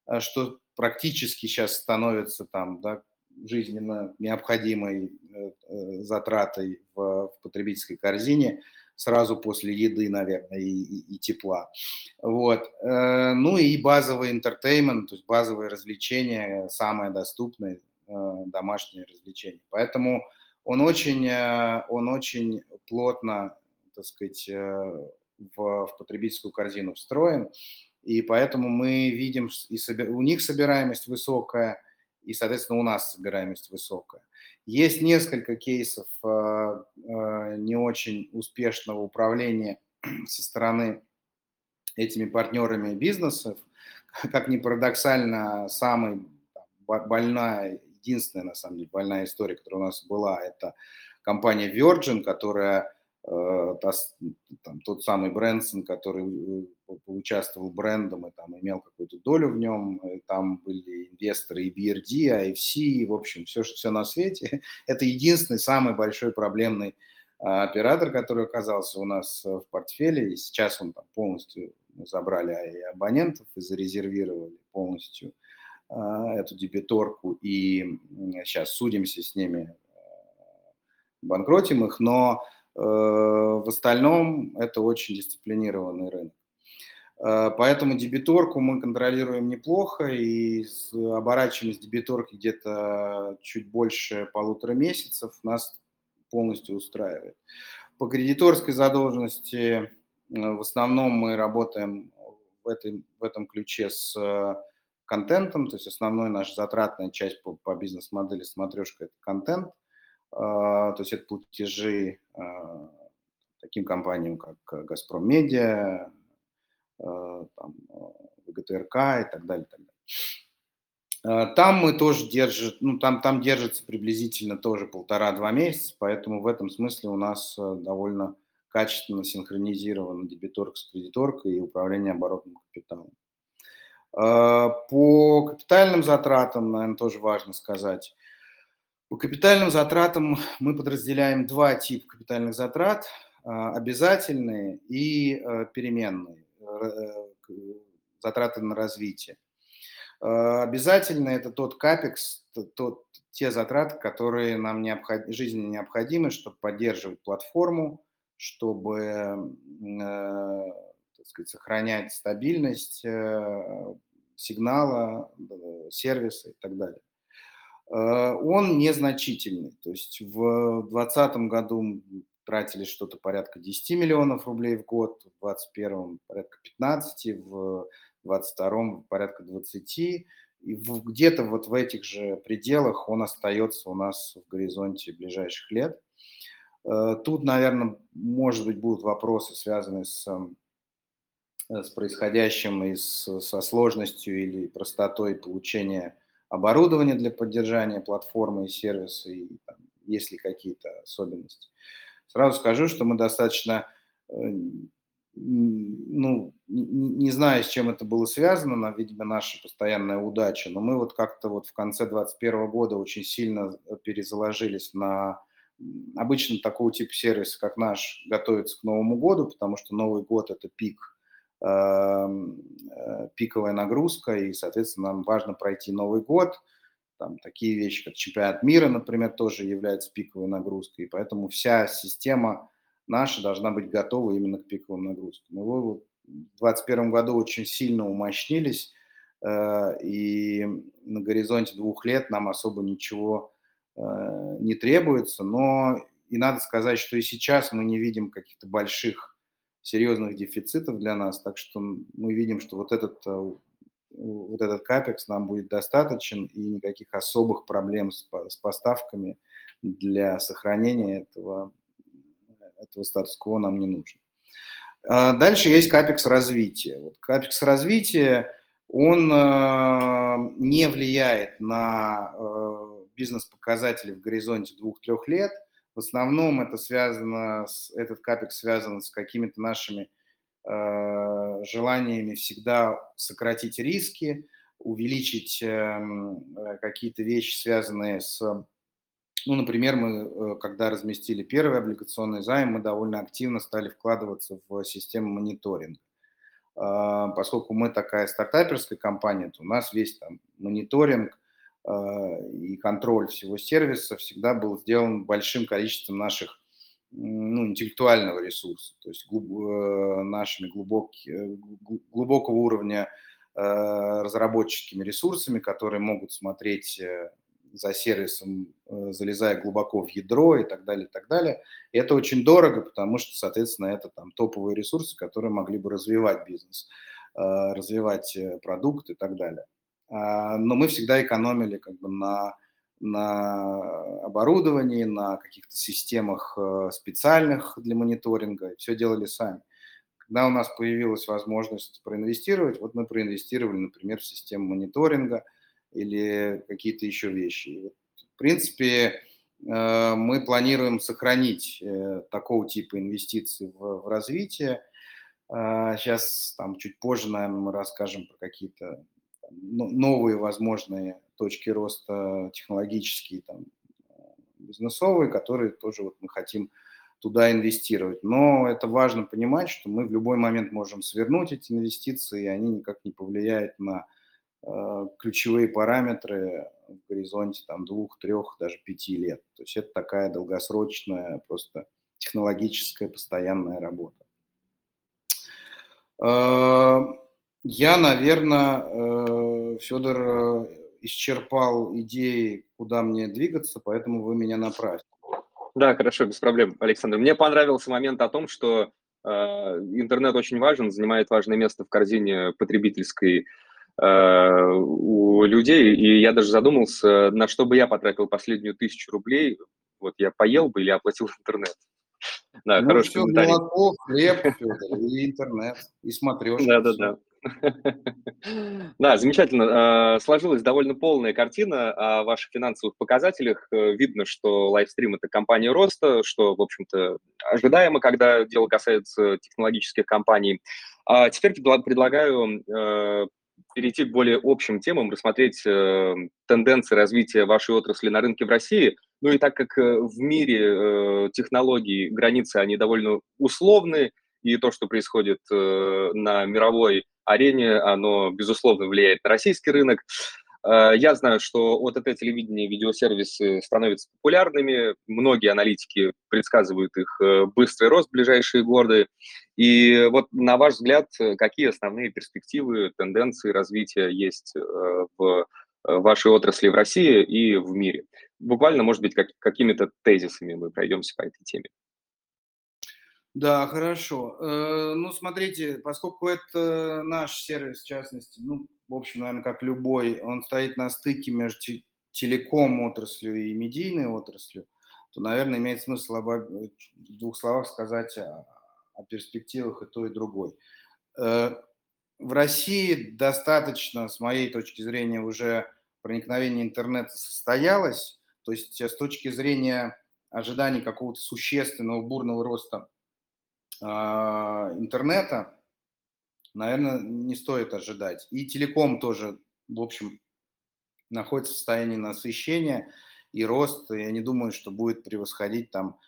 э, что практически сейчас становится там, да, жизненно необходимой э, э, затратой в, потребительской корзине сразу после еды, наверное, и, и, и тепла. Вот. Э, ну и базовый интертеймент, то есть базовые развлечения, самое доступное домашнее развлечение. Поэтому он очень, он очень плотно, так сказать, в, в потребительскую корзину встроен, и поэтому мы видим, и у них собираемость высокая, и, соответственно, у нас собираемость высокая. Есть несколько кейсов э, э, не очень успешного управления *clears throat* со стороны этими партнерами бизнесов. *laughs* Как ни парадоксально, самая больная, единственная, на самом деле, больная история, которая у нас была, это компания Virgin, которая Э, там, тот самый Брэнсон, который э, участвовал брендом и там имел какую-то долю в нем, и там были инвесторы и BRD, IFC, в общем, все, все на свете. *laughs* Это единственный самый большой проблемный а, оператор, который оказался у нас в портфеле, и сейчас он там полностью забрали и абонентов и зарезервировали полностью а, эту дебиторку, и сейчас судимся с ними, э, банкротим их, но Э, в остальном это очень дисциплинированный рынок. Э, поэтому дебиторку мы контролируем неплохо, и оборачиваемость дебиторки где-то чуть больше полутора месяцев нас полностью устраивает. По кредиторской задолженности э, в основном мы работаем в, этой, в этом ключе с контентом, то есть основной наша затратная часть по, по бизнес-модели смотрешка – это контент – то есть это платежи а, таким компаниям, как «Газпром Медиа», а, там, ВГТРК и так далее. так далее. Там мы тоже держим, ну там, там держится приблизительно тоже полтора-два месяца, поэтому в этом смысле у нас довольно качественно синхронизирована дебиторка с кредиторкой и управление оборотным капиталом. По капитальным затратам, наверное, тоже важно сказать. По капитальным затратам мы подразделяем два типа капитальных затрат. А, обязательные и э, переменные э, затраты на развитие. А, обязательные – это тот капекс, тот, те затраты, которые нам необход, жизненно необходимы, чтобы поддерживать платформу, чтобы э, так сказать, сохранять стабильность сигнала, сервиса и так далее. Э, он незначительный. То есть в 2020 году тратили что-то порядка 10 миллионов рублей в год, в 2021 порядка 15, в 2022 порядка 20. И где-то вот в этих же пределах он остается у нас в горизонте ближайших лет. Э, тут, наверное, может быть, будут вопросы, связанные с, э, с происходящим и с, со сложностью или простотой получения оборудование для поддержания платформы и сервиса, и там, есть ли какие-то особенности. Сразу скажу, что мы достаточно, э, ну, не знаю, с чем это было связано, но, видимо, наша постоянная удача, но мы вот как-то вот в конце 2021 года очень сильно перезаложились на обычно такого типа сервиса, как наш, готовится к Новому году, потому что Новый год – это пик э, пиковая нагрузка, и, соответственно, нам важно пройти Новый год. Там такие вещи, как чемпионат мира, например, тоже являются пиковой нагрузкой, и поэтому вся система наша должна быть готова именно к пиковым нагрузкам. Мы в 2021 году очень сильно умощнились, э, и на горизонте двух лет нам особо ничего э, не требуется, но и надо сказать, что и сейчас мы не видим каких-то больших серьезных дефицитов для нас, так что мы видим, что вот этот, э, вот этот капекс нам будет достаточен, и никаких особых проблем с, с поставками для сохранения этого, этого статус-кво нам не нужно. А дальше есть капекс развития. Вот капекс развития, он э, не влияет на э, бизнес-показатели в горизонте двух-трех лет. В основном это связано, с, этот капекс связан с какими-то нашими э, желаниями всегда сократить риски, увеличить эм, какие-то вещи, связанные с ну, например, мы, когда разместили первый облигационный займ, мы довольно активно стали вкладываться в систему мониторинга. А, поскольку мы такая стартаперская компания, то у нас весь там мониторинг, Э, и контроль всего сервиса всегда был сделан большим количеством наших ну, интеллектуального ресурса, то есть глуб, э, нашими глубоки, э, глубокого уровня разработческими ресурсами, которые могут смотреть за сервисом, залезая глубоко в ядро и так далее, и так далее. И это очень дорого, потому что, соответственно, это там топовые ресурсы, которые могли бы развивать бизнес, развивать продукт и так далее. А, но мы всегда экономили как бы на, на оборудовании, на каких-то системах э, специальных для мониторинга, все делали сами. Когда у нас появилась возможность проинвестировать, вот мы проинвестировали, например, в систему мониторинга или какие-то еще вещи. В принципе, э, мы планируем сохранить э, такого типа инвестиций в, в развитие. Сейчас, там, чуть позже, наверное, мы расскажем про какие-то новые возможные точки роста технологические, там, бизнесовые, которые тоже вот мы хотим туда инвестировать. Но это важно понимать, что мы в любой момент можем свернуть эти инвестиции, и они никак не повлияют на э, ключевые параметры в горизонте там, двух, трех, даже пяти лет. То есть это такая долгосрочная, просто технологическая постоянная работа. Я, наверное, э, Федор э, исчерпал идеи, куда мне двигаться, поэтому вы меня направьте. Да, хорошо, без проблем, Александр. Мне понравился момент о том, что э, интернет очень важен, занимает важное место в корзине потребительской э, у людей. И я даже задумался, на что бы я потратил последнюю тысячу рублей. Вот я поел бы или оплатил интернет. Да, ну, хороший все, комментарий. молоко, хлеб, Федор, и интернет, и смотришь. Да, *laughs* да, замечательно. А, сложилась довольно полная картина о ваших финансовых показателях. Э, видно, что лайвстрим – это компания роста, что, в общем-то, ожидаемо, когда дело касается технологических компаний. А теперь предлагаю э, перейти к более общим темам, рассмотреть э, тенденции развития вашей отрасли на рынке в России. Ну и так как в мире технологий границы, они довольно условны, и то, что происходит на мировой арене, оно, безусловно, влияет на российский рынок. Э, я знаю, что ОТТ телевидение и видеосервисы становятся популярными. Многие аналитики предсказывают их э, быстрый рост в ближайшие годы. И вот, на ваш взгляд, какие основные перспективы, тенденции развития есть э, в вашей отрасли в России и в мире? Буквально, может быть, как, какими-то тезисами мы пройдемся по этой теме. Да, хорошо. Э, ну, смотрите, поскольку это наш сервис, в частности, ну, в общем, наверное, как любой, он стоит на стыке между телеком отраслью и медийной отраслью, то, наверное, имеет смысл об, в двух словах сказать о, о перспективах и той, и другой. Э, в России достаточно, с моей точки зрения, уже проникновение интернета состоялось, то есть с точки зрения ожиданий какого-то существенного бурного роста интернета, наверное, не стоит ожидать. И телеком тоже, в общем, находится в состоянии насыщения и рост. Я не думаю, что будет превосходить там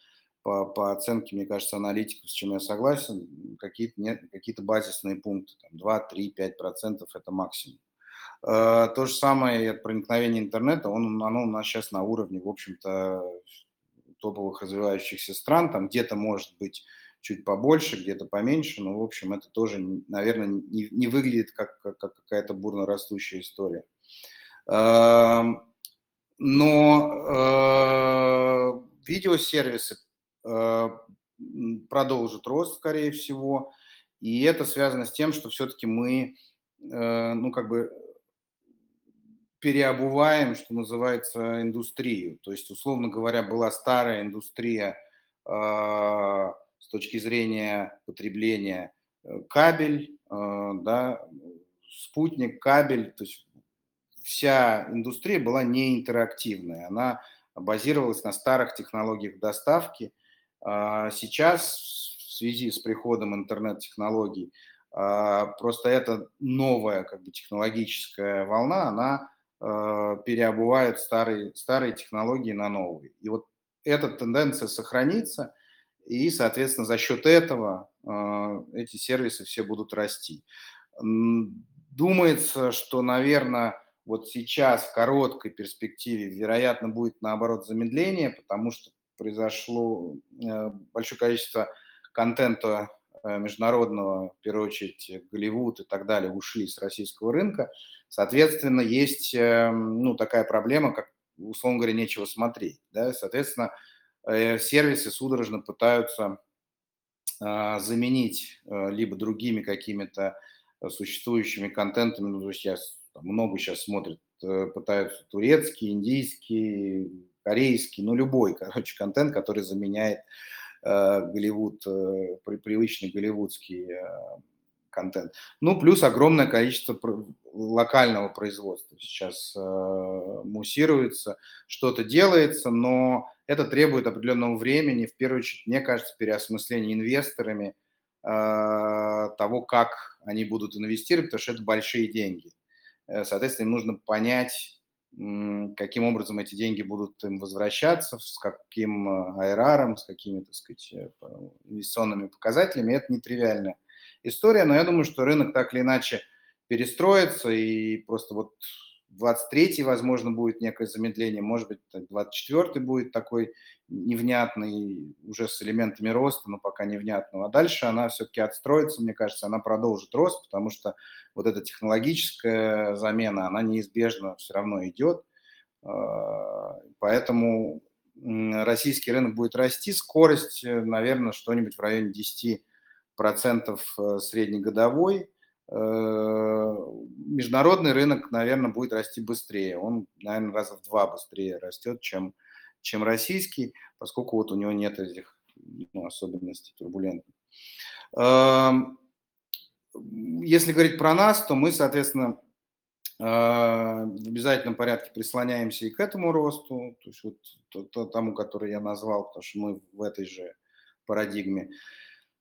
по, по оценке, мне кажется, аналитиков, с чем я согласен, какие-то, нет, какие-то базисные пункты, там 2, 3, 5 процентов – это максимум. А, то же самое проникновение интернета, он, оно у нас сейчас на уровне, в общем-то, топовых развивающихся стран, там где-то может быть чуть побольше, где-то поменьше, но, в общем, это тоже, наверное, не, не выглядит как, как, как какая-то бурно растущая история. Но э, видеосервисы продолжит рост, скорее всего. И это связано с тем, что все-таки мы, ну, как бы переобуваем, что называется, индустрию. То есть, условно говоря, была старая индустрия э, с точки зрения потребления э, кабель, э, да, спутник, кабель, то есть вся индустрия была не интерактивная, она базировалась на старых технологиях доставки. А сейчас в связи с приходом интернет-технологий просто эта новая как бы, технологическая волна, она Э, переобувают старые, старые технологии на новые. И вот эта тенденция сохранится, и, соответственно, за счет этого э, эти сервисы все будут расти. Думается, что, наверное, вот сейчас в короткой перспективе, вероятно, будет наоборот замедление, потому что произошло э, большое количество контента международного, в первую очередь Голливуд и так далее, ушли с российского рынка. Соответственно, есть эм, ну, такая проблема, как, условно говоря, нечего смотреть. Да? Соответственно, э, сервисы судорожно пытаются а, заменить э, либо другими какими-то существующими контентами. Ну, я много сейчас смотрят, э, пытаются турецкий, индийский, корейский, ну любой, короче, контент, который заменяет Голливуд, привычный голливудский контент. Ну, плюс огромное количество локального производства сейчас э, муссируется, что-то делается, но это требует определенного времени, в первую очередь, мне кажется, переосмысления инвесторами э, того, как они будут инвестировать, потому что это большие деньги. Э, соответственно, им нужно понять, каким образом эти деньги будут им возвращаться, с каким аэраром, с какими, так сказать, инвестиционными показателями. Это нетривиальная история, но я думаю, что рынок так или иначе перестроится, и просто вот 23-й, возможно, будет некое замедление, может быть, 24-й будет такой невнятный, уже с элементами роста, но пока невнятного. А дальше она все-таки отстроится, мне кажется, она продолжит рост, потому что вот эта технологическая замена, она неизбежно все равно идет. А, поэтому российский рынок будет расти, скорость, э, наверное, что-нибудь в районе 10 процентов э, среднегодовой. Э, международный рынок, наверное, будет расти быстрее. Он, наверное, раза в два быстрее растет, чем, чем российский, поскольку вот у него нет этих ну, особенностей турбулентных. Эм, если говорить про нас, то мы, соответственно, э, в обязательном порядке прислоняемся и к этому росту, то есть вот тому, который я назвал, потому что мы в этой же парадигме.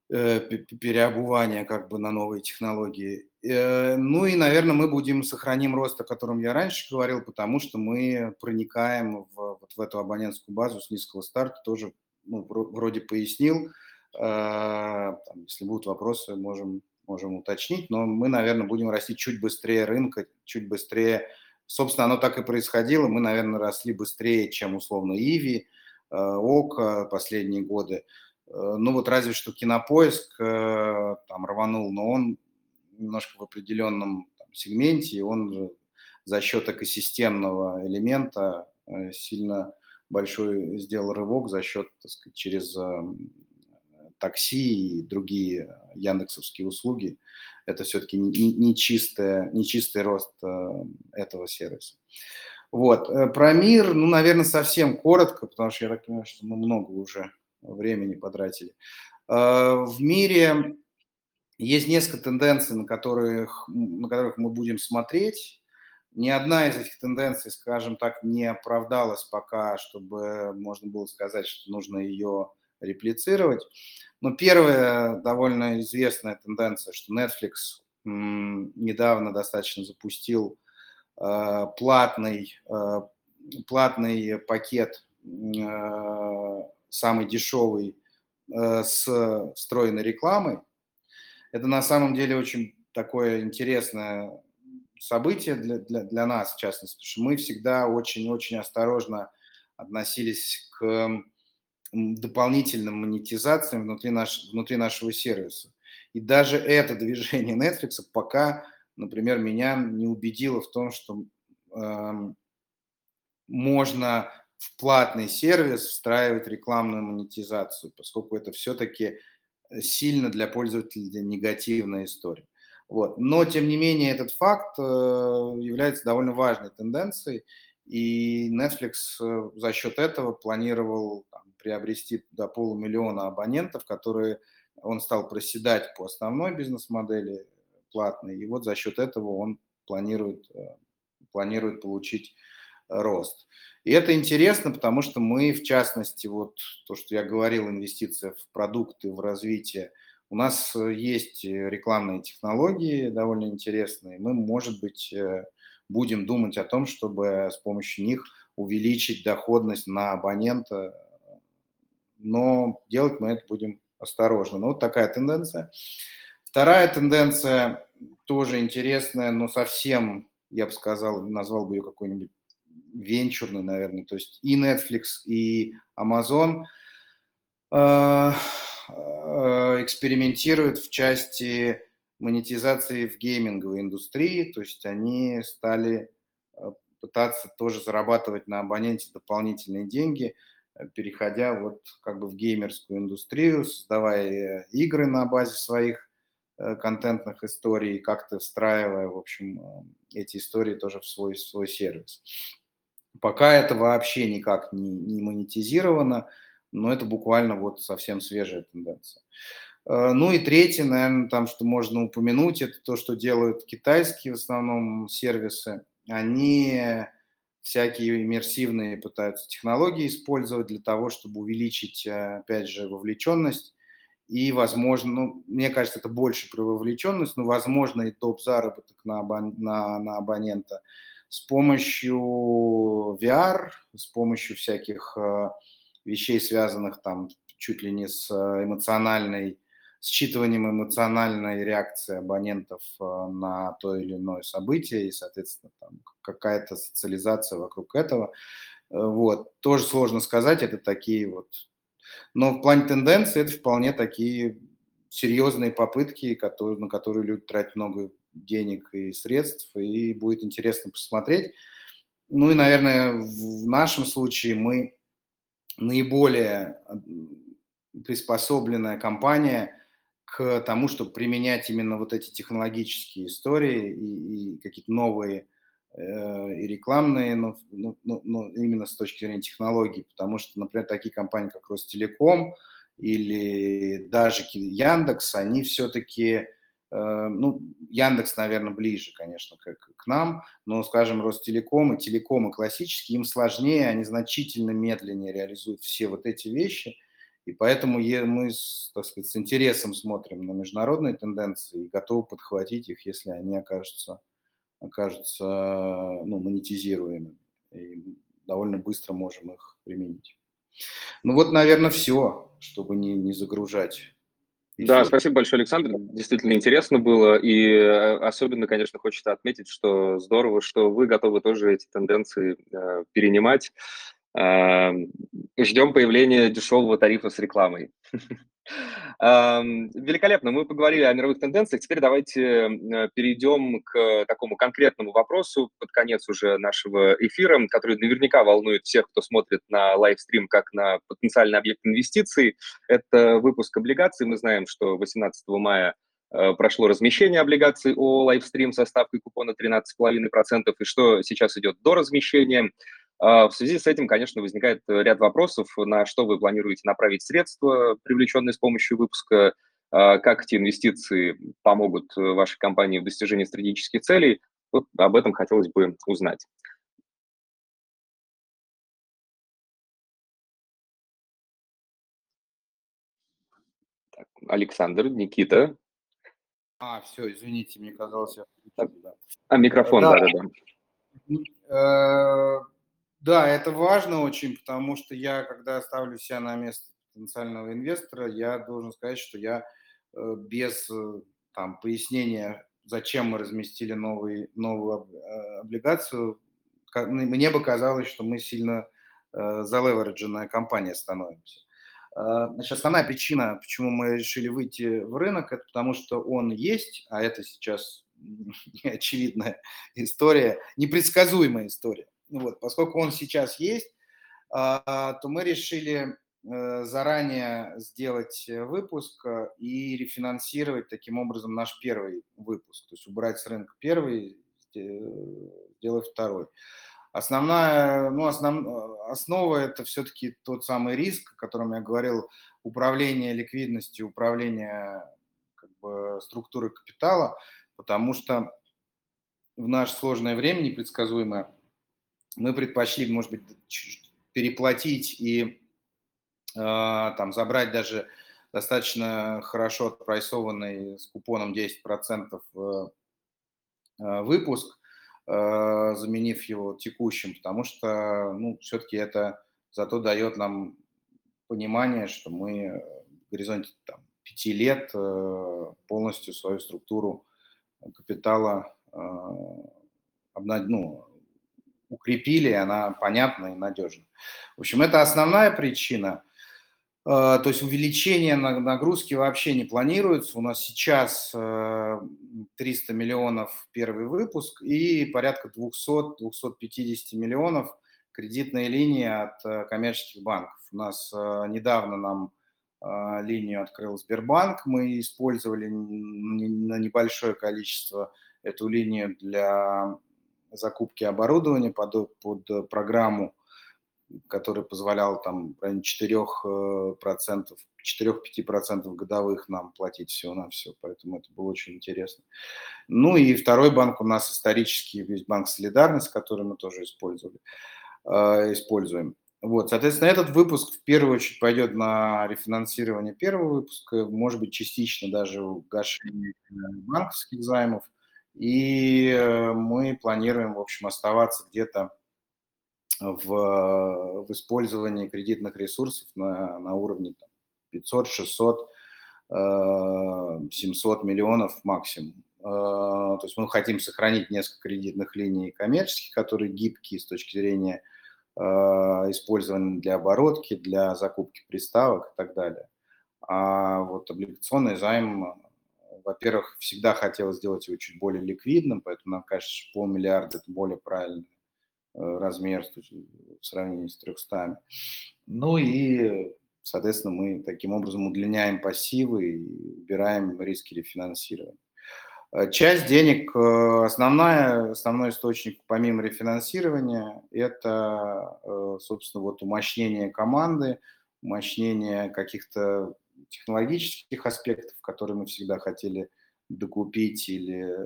Э, переобувания как бы на новые технологии. Э, ну и, наверное, мы будем сохраним рост, о котором я раньше говорил, потому что мы проникаем в, вот в эту абонентскую базу с низкого старта, тоже ну, вроде пояснил. Э, если будут вопросы, можем, можем уточнить, но мы, наверное, будем расти чуть быстрее рынка, чуть быстрее. Собственно, оно так и происходило. Мы, наверное, росли быстрее, чем условно Иви, ОК последние годы. Э, ну вот разве что кинопоиск э, там рванул, но он немножко в определенном там, сегменте, и он за счет экосистемного элемента э, сильно большой сделал рывок за счет, так сказать, через такси и другие яндексовские услуги. Это все-таки не, чистый, не чистый рост этого сервиса. Вот. Про мир, ну, наверное, совсем коротко, потому что я так понимаю, что мы много уже времени потратили. А, в мире есть несколько тенденций, на которых, на которых мы будем смотреть. Ни одна из этих тенденций, скажем так, не оправдалась пока, чтобы можно было сказать, что нужно ее реплицировать. Но первая довольно известная тенденция, что Netflix недавно достаточно запустил а, платный, а, платный пакет самый дешевый э, с встроенной рекламой. Это на самом деле очень такое интересное событие для, для, для нас, в частности, потому что мы всегда очень-очень осторожно относились к дополнительным монетизациям внутри, наш, внутри нашего сервиса. И даже это движение Netflix пока, например, меня не убедило в том, что э, можно в платный сервис встраивать рекламную монетизацию, поскольку это все-таки сильно для пользователя негативная история. Вот. Но, тем не менее, этот факт э, является довольно важной тенденцией, и Netflix э, за счет этого планировал там, приобрести до полумиллиона абонентов, которые он стал проседать по основной бизнес-модели платной, и вот за счет этого он планирует, э, планирует получить рост. И это интересно, потому что мы, в частности, вот то, что я говорил, инвестиция в продукты, в развитие, у нас есть рекламные технологии довольно интересные. Мы, может быть, э, будем думать о том, чтобы с помощью них увеличить доходность на абонента, но делать мы это будем осторожно. Ну, вот такая тенденция. Вторая тенденция тоже интересная, но совсем, я бы сказал, назвал бы ее какой-нибудь венчурный, наверное. То есть и Netflix, и Amazon э, э, экспериментируют в части монетизации в гейминговой индустрии, то есть они стали э, пытаться тоже зарабатывать на абоненте дополнительные деньги, переходя вот как бы в геймерскую индустрию, создавая игры на базе своих контентных историй, как-то встраивая, в общем, эти истории тоже в свой, в свой сервис. Пока это вообще никак не, не монетизировано, но это буквально вот совсем свежая тенденция. Э, ну и третье, наверное, там, что можно упомянуть, это то, что делают китайские в основном сервисы. Они всякие иммерсивные пытаются технологии использовать для того, чтобы увеличить, э, опять же, вовлеченность. И, возможно, ну, мне кажется, это больше про вовлеченность, но, возможно, и топ-заработок на, абон, на, на абонента с помощью VR, с помощью всяких э, вещей, связанных там чуть ли не с эмоциональной считыванием эмоциональной реакции абонентов э, на то или иное событие и, соответственно, там какая-то социализация вокруг этого. Э, вот. Тоже сложно сказать, это такие вот... Но в плане тенденции это вполне такие серьезные попытки, которые, на которые люди тратят много денег и средств, и будет интересно посмотреть. Ну и, наверное, в нашем случае мы наиболее приспособленная компания – к тому, чтобы применять именно вот эти технологические истории и, и какие-то новые э, и рекламные, но, но, но, но именно с точки зрения технологий, потому что, например, такие компании, как Ростелеком или даже Яндекс, они все-таки, ну, Яндекс, наверное, ближе, конечно, к, к нам, но, скажем, Ростелеком и телекомы классические, им сложнее, они значительно медленнее реализуют все вот эти вещи – и поэтому мы, так сказать, с интересом смотрим на международные тенденции и готовы подхватить их, если они окажутся, окажутся ну, монетизируемыми. И довольно быстро можем их применить. Ну вот, наверное, все, чтобы не, не загружать. Да, спасибо большое, Александр. Действительно интересно было. И э, особенно, конечно, хочется отметить, что здорово, что вы готовы тоже эти тенденции э, перенимать. Эм, ждем появления дешевого тарифа с рекламой. *laughs* Великолепно, мы поговорили о мировых тенденциях. Теперь давайте э, перейдем к такому конкретному вопросу под конец уже нашего эфира, который наверняка волнует всех, кто смотрит на лайвстрим как на потенциальный объект инвестиций. Это выпуск облигаций. Мы знаем, что 18 мая э, прошло размещение облигаций о лайвстрим со ставкой купона 13,5%, и что сейчас идет до размещения. А, в связи с этим, конечно, возникает э, ряд вопросов, на что вы планируете направить средства, привлеченные с помощью выпуска, а, как эти инвестиции помогут э, вашей компании в достижении стратегических целей. Вот об этом хотелось бы узнать. Так, Александр, Никита. А, все, извините, мне казалось, я... Да. А, микрофон. Э, да, это важно очень, потому что я, когда ставлю себя на место потенциального инвестора, я должен сказать, что я э, без э, там, пояснения, зачем мы разместили новый, новую э, облигацию, мне бы казалось, что мы сильно залевередженная компания становимся. Значит, основная причина, почему мы решили выйти в рынок, это потому что он есть, а это сейчас *laughs* очевидная история, непредсказуемая история. Вот, поскольку он сейчас есть, то мы решили заранее сделать выпуск и рефинансировать таким образом наш первый выпуск. То есть убрать с рынка первый, сделать второй. Основная, ну, основ, основа это все-таки тот самый риск, о котором я говорил, управление ликвидностью, управление как бы, структурой капитала, потому что в наше сложное время, непредсказуемое, мы предпочли, может быть, переплатить и э, там забрать даже достаточно хорошо отпрайсованный с купоном 10% э, э, выпуск, э, заменив его текущим, потому что, ну, все-таки это зато дает нам понимание, что мы в горизонте там, пяти лет полностью свою структуру капитала ну, укрепили, она понятна и надежна. В общем, это основная причина. Э, то есть увеличение нагрузки вообще не планируется. У нас сейчас 300 миллионов первый выпуск и порядка 200-250 миллионов кредитные линии от коммерческих банков. У нас недавно нам линию открыл Сбербанк. Мы использовали на небольшое количество эту линию для закупки оборудования под, под программу, которая позволяла там в районе 4%, 4-5% годовых нам платить всего на все, поэтому это было очень интересно. Ну и второй банк у нас исторический, весь банк «Солидарность», который мы тоже использовали, а, используем. Вот, соответственно, этот выпуск в первую очередь пойдет на рефинансирование первого выпуска, может быть, частично даже гашение э, банковских займов. И э, мы планируем, в общем, оставаться где-то в, в использовании кредитных ресурсов на, на уровне там, 500, 600, 700 миллионов максимум. Э, то есть мы хотим сохранить несколько кредитных линий коммерческих, которые гибкие с точки зрения Э, использованы для оборотки, для закупки приставок и так далее. А вот облигационный займ, во-первых, всегда хотелось сделать его чуть более ликвидным, поэтому нам что полмиллиарда – это более правильный э, размер в сравнении с 300. Ну и, соответственно, мы таким образом удлиняем пассивы и убираем риски рефинансирования. Э, часть денег, э, основная, основной источник помимо рефинансирования, это, собственно, вот умощнение команды, умощнение каких-то технологических аспектов, которые мы всегда хотели докупить или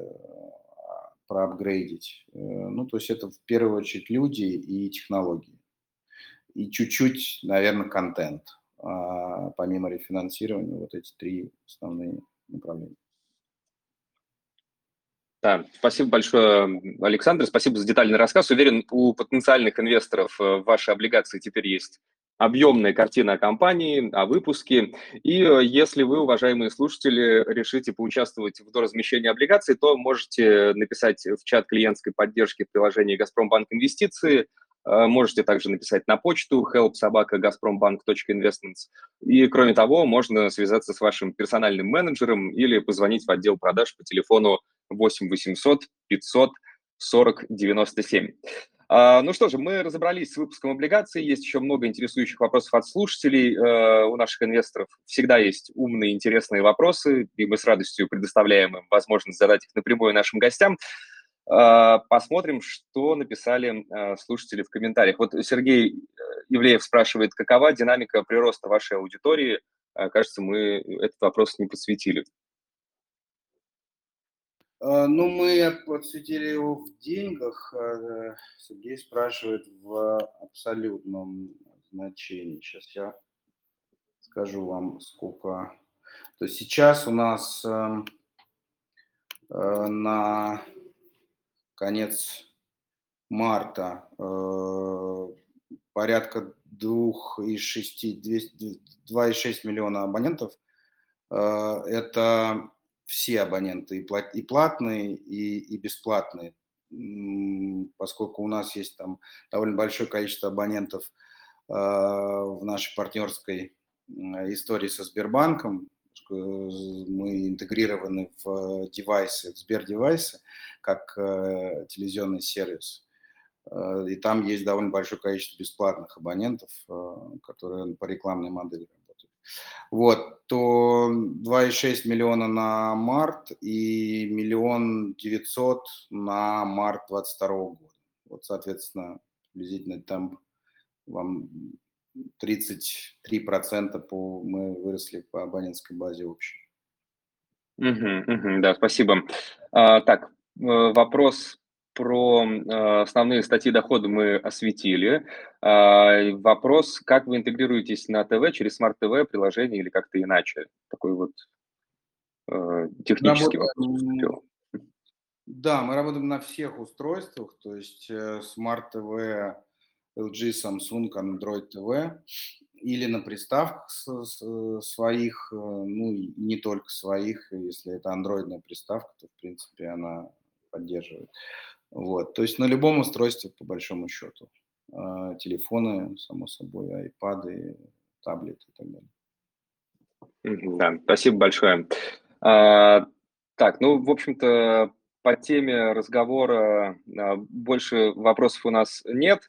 проапгрейдить. Ну, то есть это в первую очередь люди и технологии. И чуть-чуть, наверное, контент. А помимо рефинансирования, вот эти три основные направления. Да, спасибо большое, Александр. Спасибо за детальный рассказ. Уверен, у потенциальных инвесторов э, ваши облигации теперь есть объемная картина о компании, о выпуске. И э, если вы, уважаемые слушатели, решите поучаствовать в доразмещении облигаций, то можете написать в чат клиентской поддержки в приложении «Газпромбанк Инвестиции», э, Можете также написать на почту helpsobaka.gazprombank.investments. И, кроме того, можно связаться с вашим персональным менеджером или позвонить в отдел продаж по телефону 8 800 500 40 97. А, ну что же, мы разобрались с выпуском облигаций. Есть еще много интересующих вопросов от слушателей. А, у наших инвесторов всегда есть умные, интересные вопросы, и мы с радостью предоставляем им возможность задать их напрямую нашим гостям. А, посмотрим, что написали а, слушатели в комментариях. Вот Сергей Ивлеев спрашивает, какова динамика прироста вашей аудитории? Кажется, мы этот вопрос не посвятили. А, ну, мы подсветили его в деньгах. А, Сергей спрашивает в абсолютном значении. Сейчас я скажу вам, сколько. То есть сейчас у нас эм, э, на конец марта э, порядка 2,6 миллиона абонентов. Э, это все абоненты, и, плат, и платные, и, и бесплатные, поскольку у нас есть там довольно большое количество абонентов э, в нашей партнерской истории со Сбербанком, мы интегрированы в девайсы, в Сбердевайсы, как э, телевизионный сервис. Э, и там есть довольно большое количество бесплатных абонентов, э, которые по рекламной модели. Вот, то 2,6 миллиона на март и миллион девятьсот на март 22 года. Вот, соответственно, приблизительно темп вам 33% по, мы выросли по абонентской базе общей. Угу, угу, да, спасибо. А, так, э, вопрос про э, основные статьи дохода мы осветили. А, вопрос, как вы интегрируетесь на ТВ через Smart TV приложение или как-то иначе? Такой вот э, технический Работаем, вопрос. Да, мы работаем на всех устройствах, то есть Smart TV, LG, Samsung, Android TV или на приставках своих, ну не только своих, если это андроидная приставка, то в принципе она поддерживает. Вот, то есть на любом устройстве по большому счету. А, телефоны, само собой, айпады, таблеты и так далее. Да, спасибо большое. А, так, ну, в общем-то, по теме разговора а, больше вопросов у нас нет.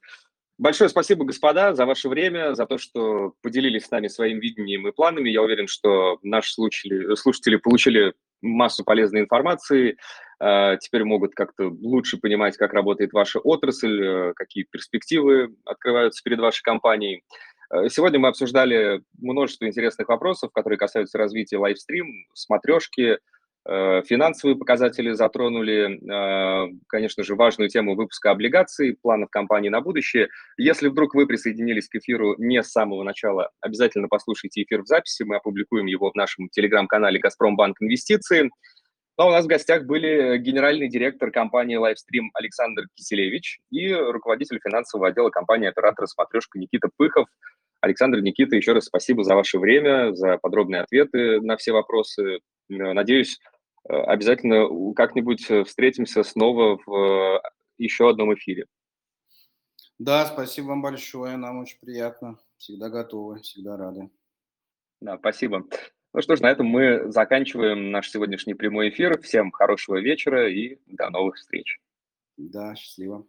Большое спасибо, господа, за ваше время, за то, что поделились с нами своим видением и планами. Я уверен, что наши слушатели, слушатели получили массу полезной информации, э, теперь могут как-то лучше понимать, как работает ваша отрасль, э, какие перспективы открываются перед вашей компанией. Э, сегодня мы обсуждали множество интересных вопросов, которые касаются развития лайвстрим, смотрешки, финансовые показатели затронули, э, конечно же, важную тему выпуска облигаций, планов компании на будущее. Если вдруг вы присоединились к эфиру не с самого начала, обязательно послушайте эфир в записи, мы опубликуем его в нашем телеграм-канале «Газпромбанк Инвестиции». Но у нас в гостях были генеральный директор компании Livestream Александр Киселевич и руководитель финансового отдела компании оператора «Смотрешка» Никита Пыхов. Александр, Никита, еще раз спасибо за ваше время, за подробные ответы на все вопросы. Надеюсь, э, обязательно как-нибудь э, встретимся снова в э, еще одном эфире. Да, спасибо вам большое, нам очень приятно. Всегда готовы, всегда рады. Да, спасибо. Ну что ж, на этом мы заканчиваем наш сегодняшний прямой эфир. Всем хорошего вечера и до новых встреч. Да, счастливо.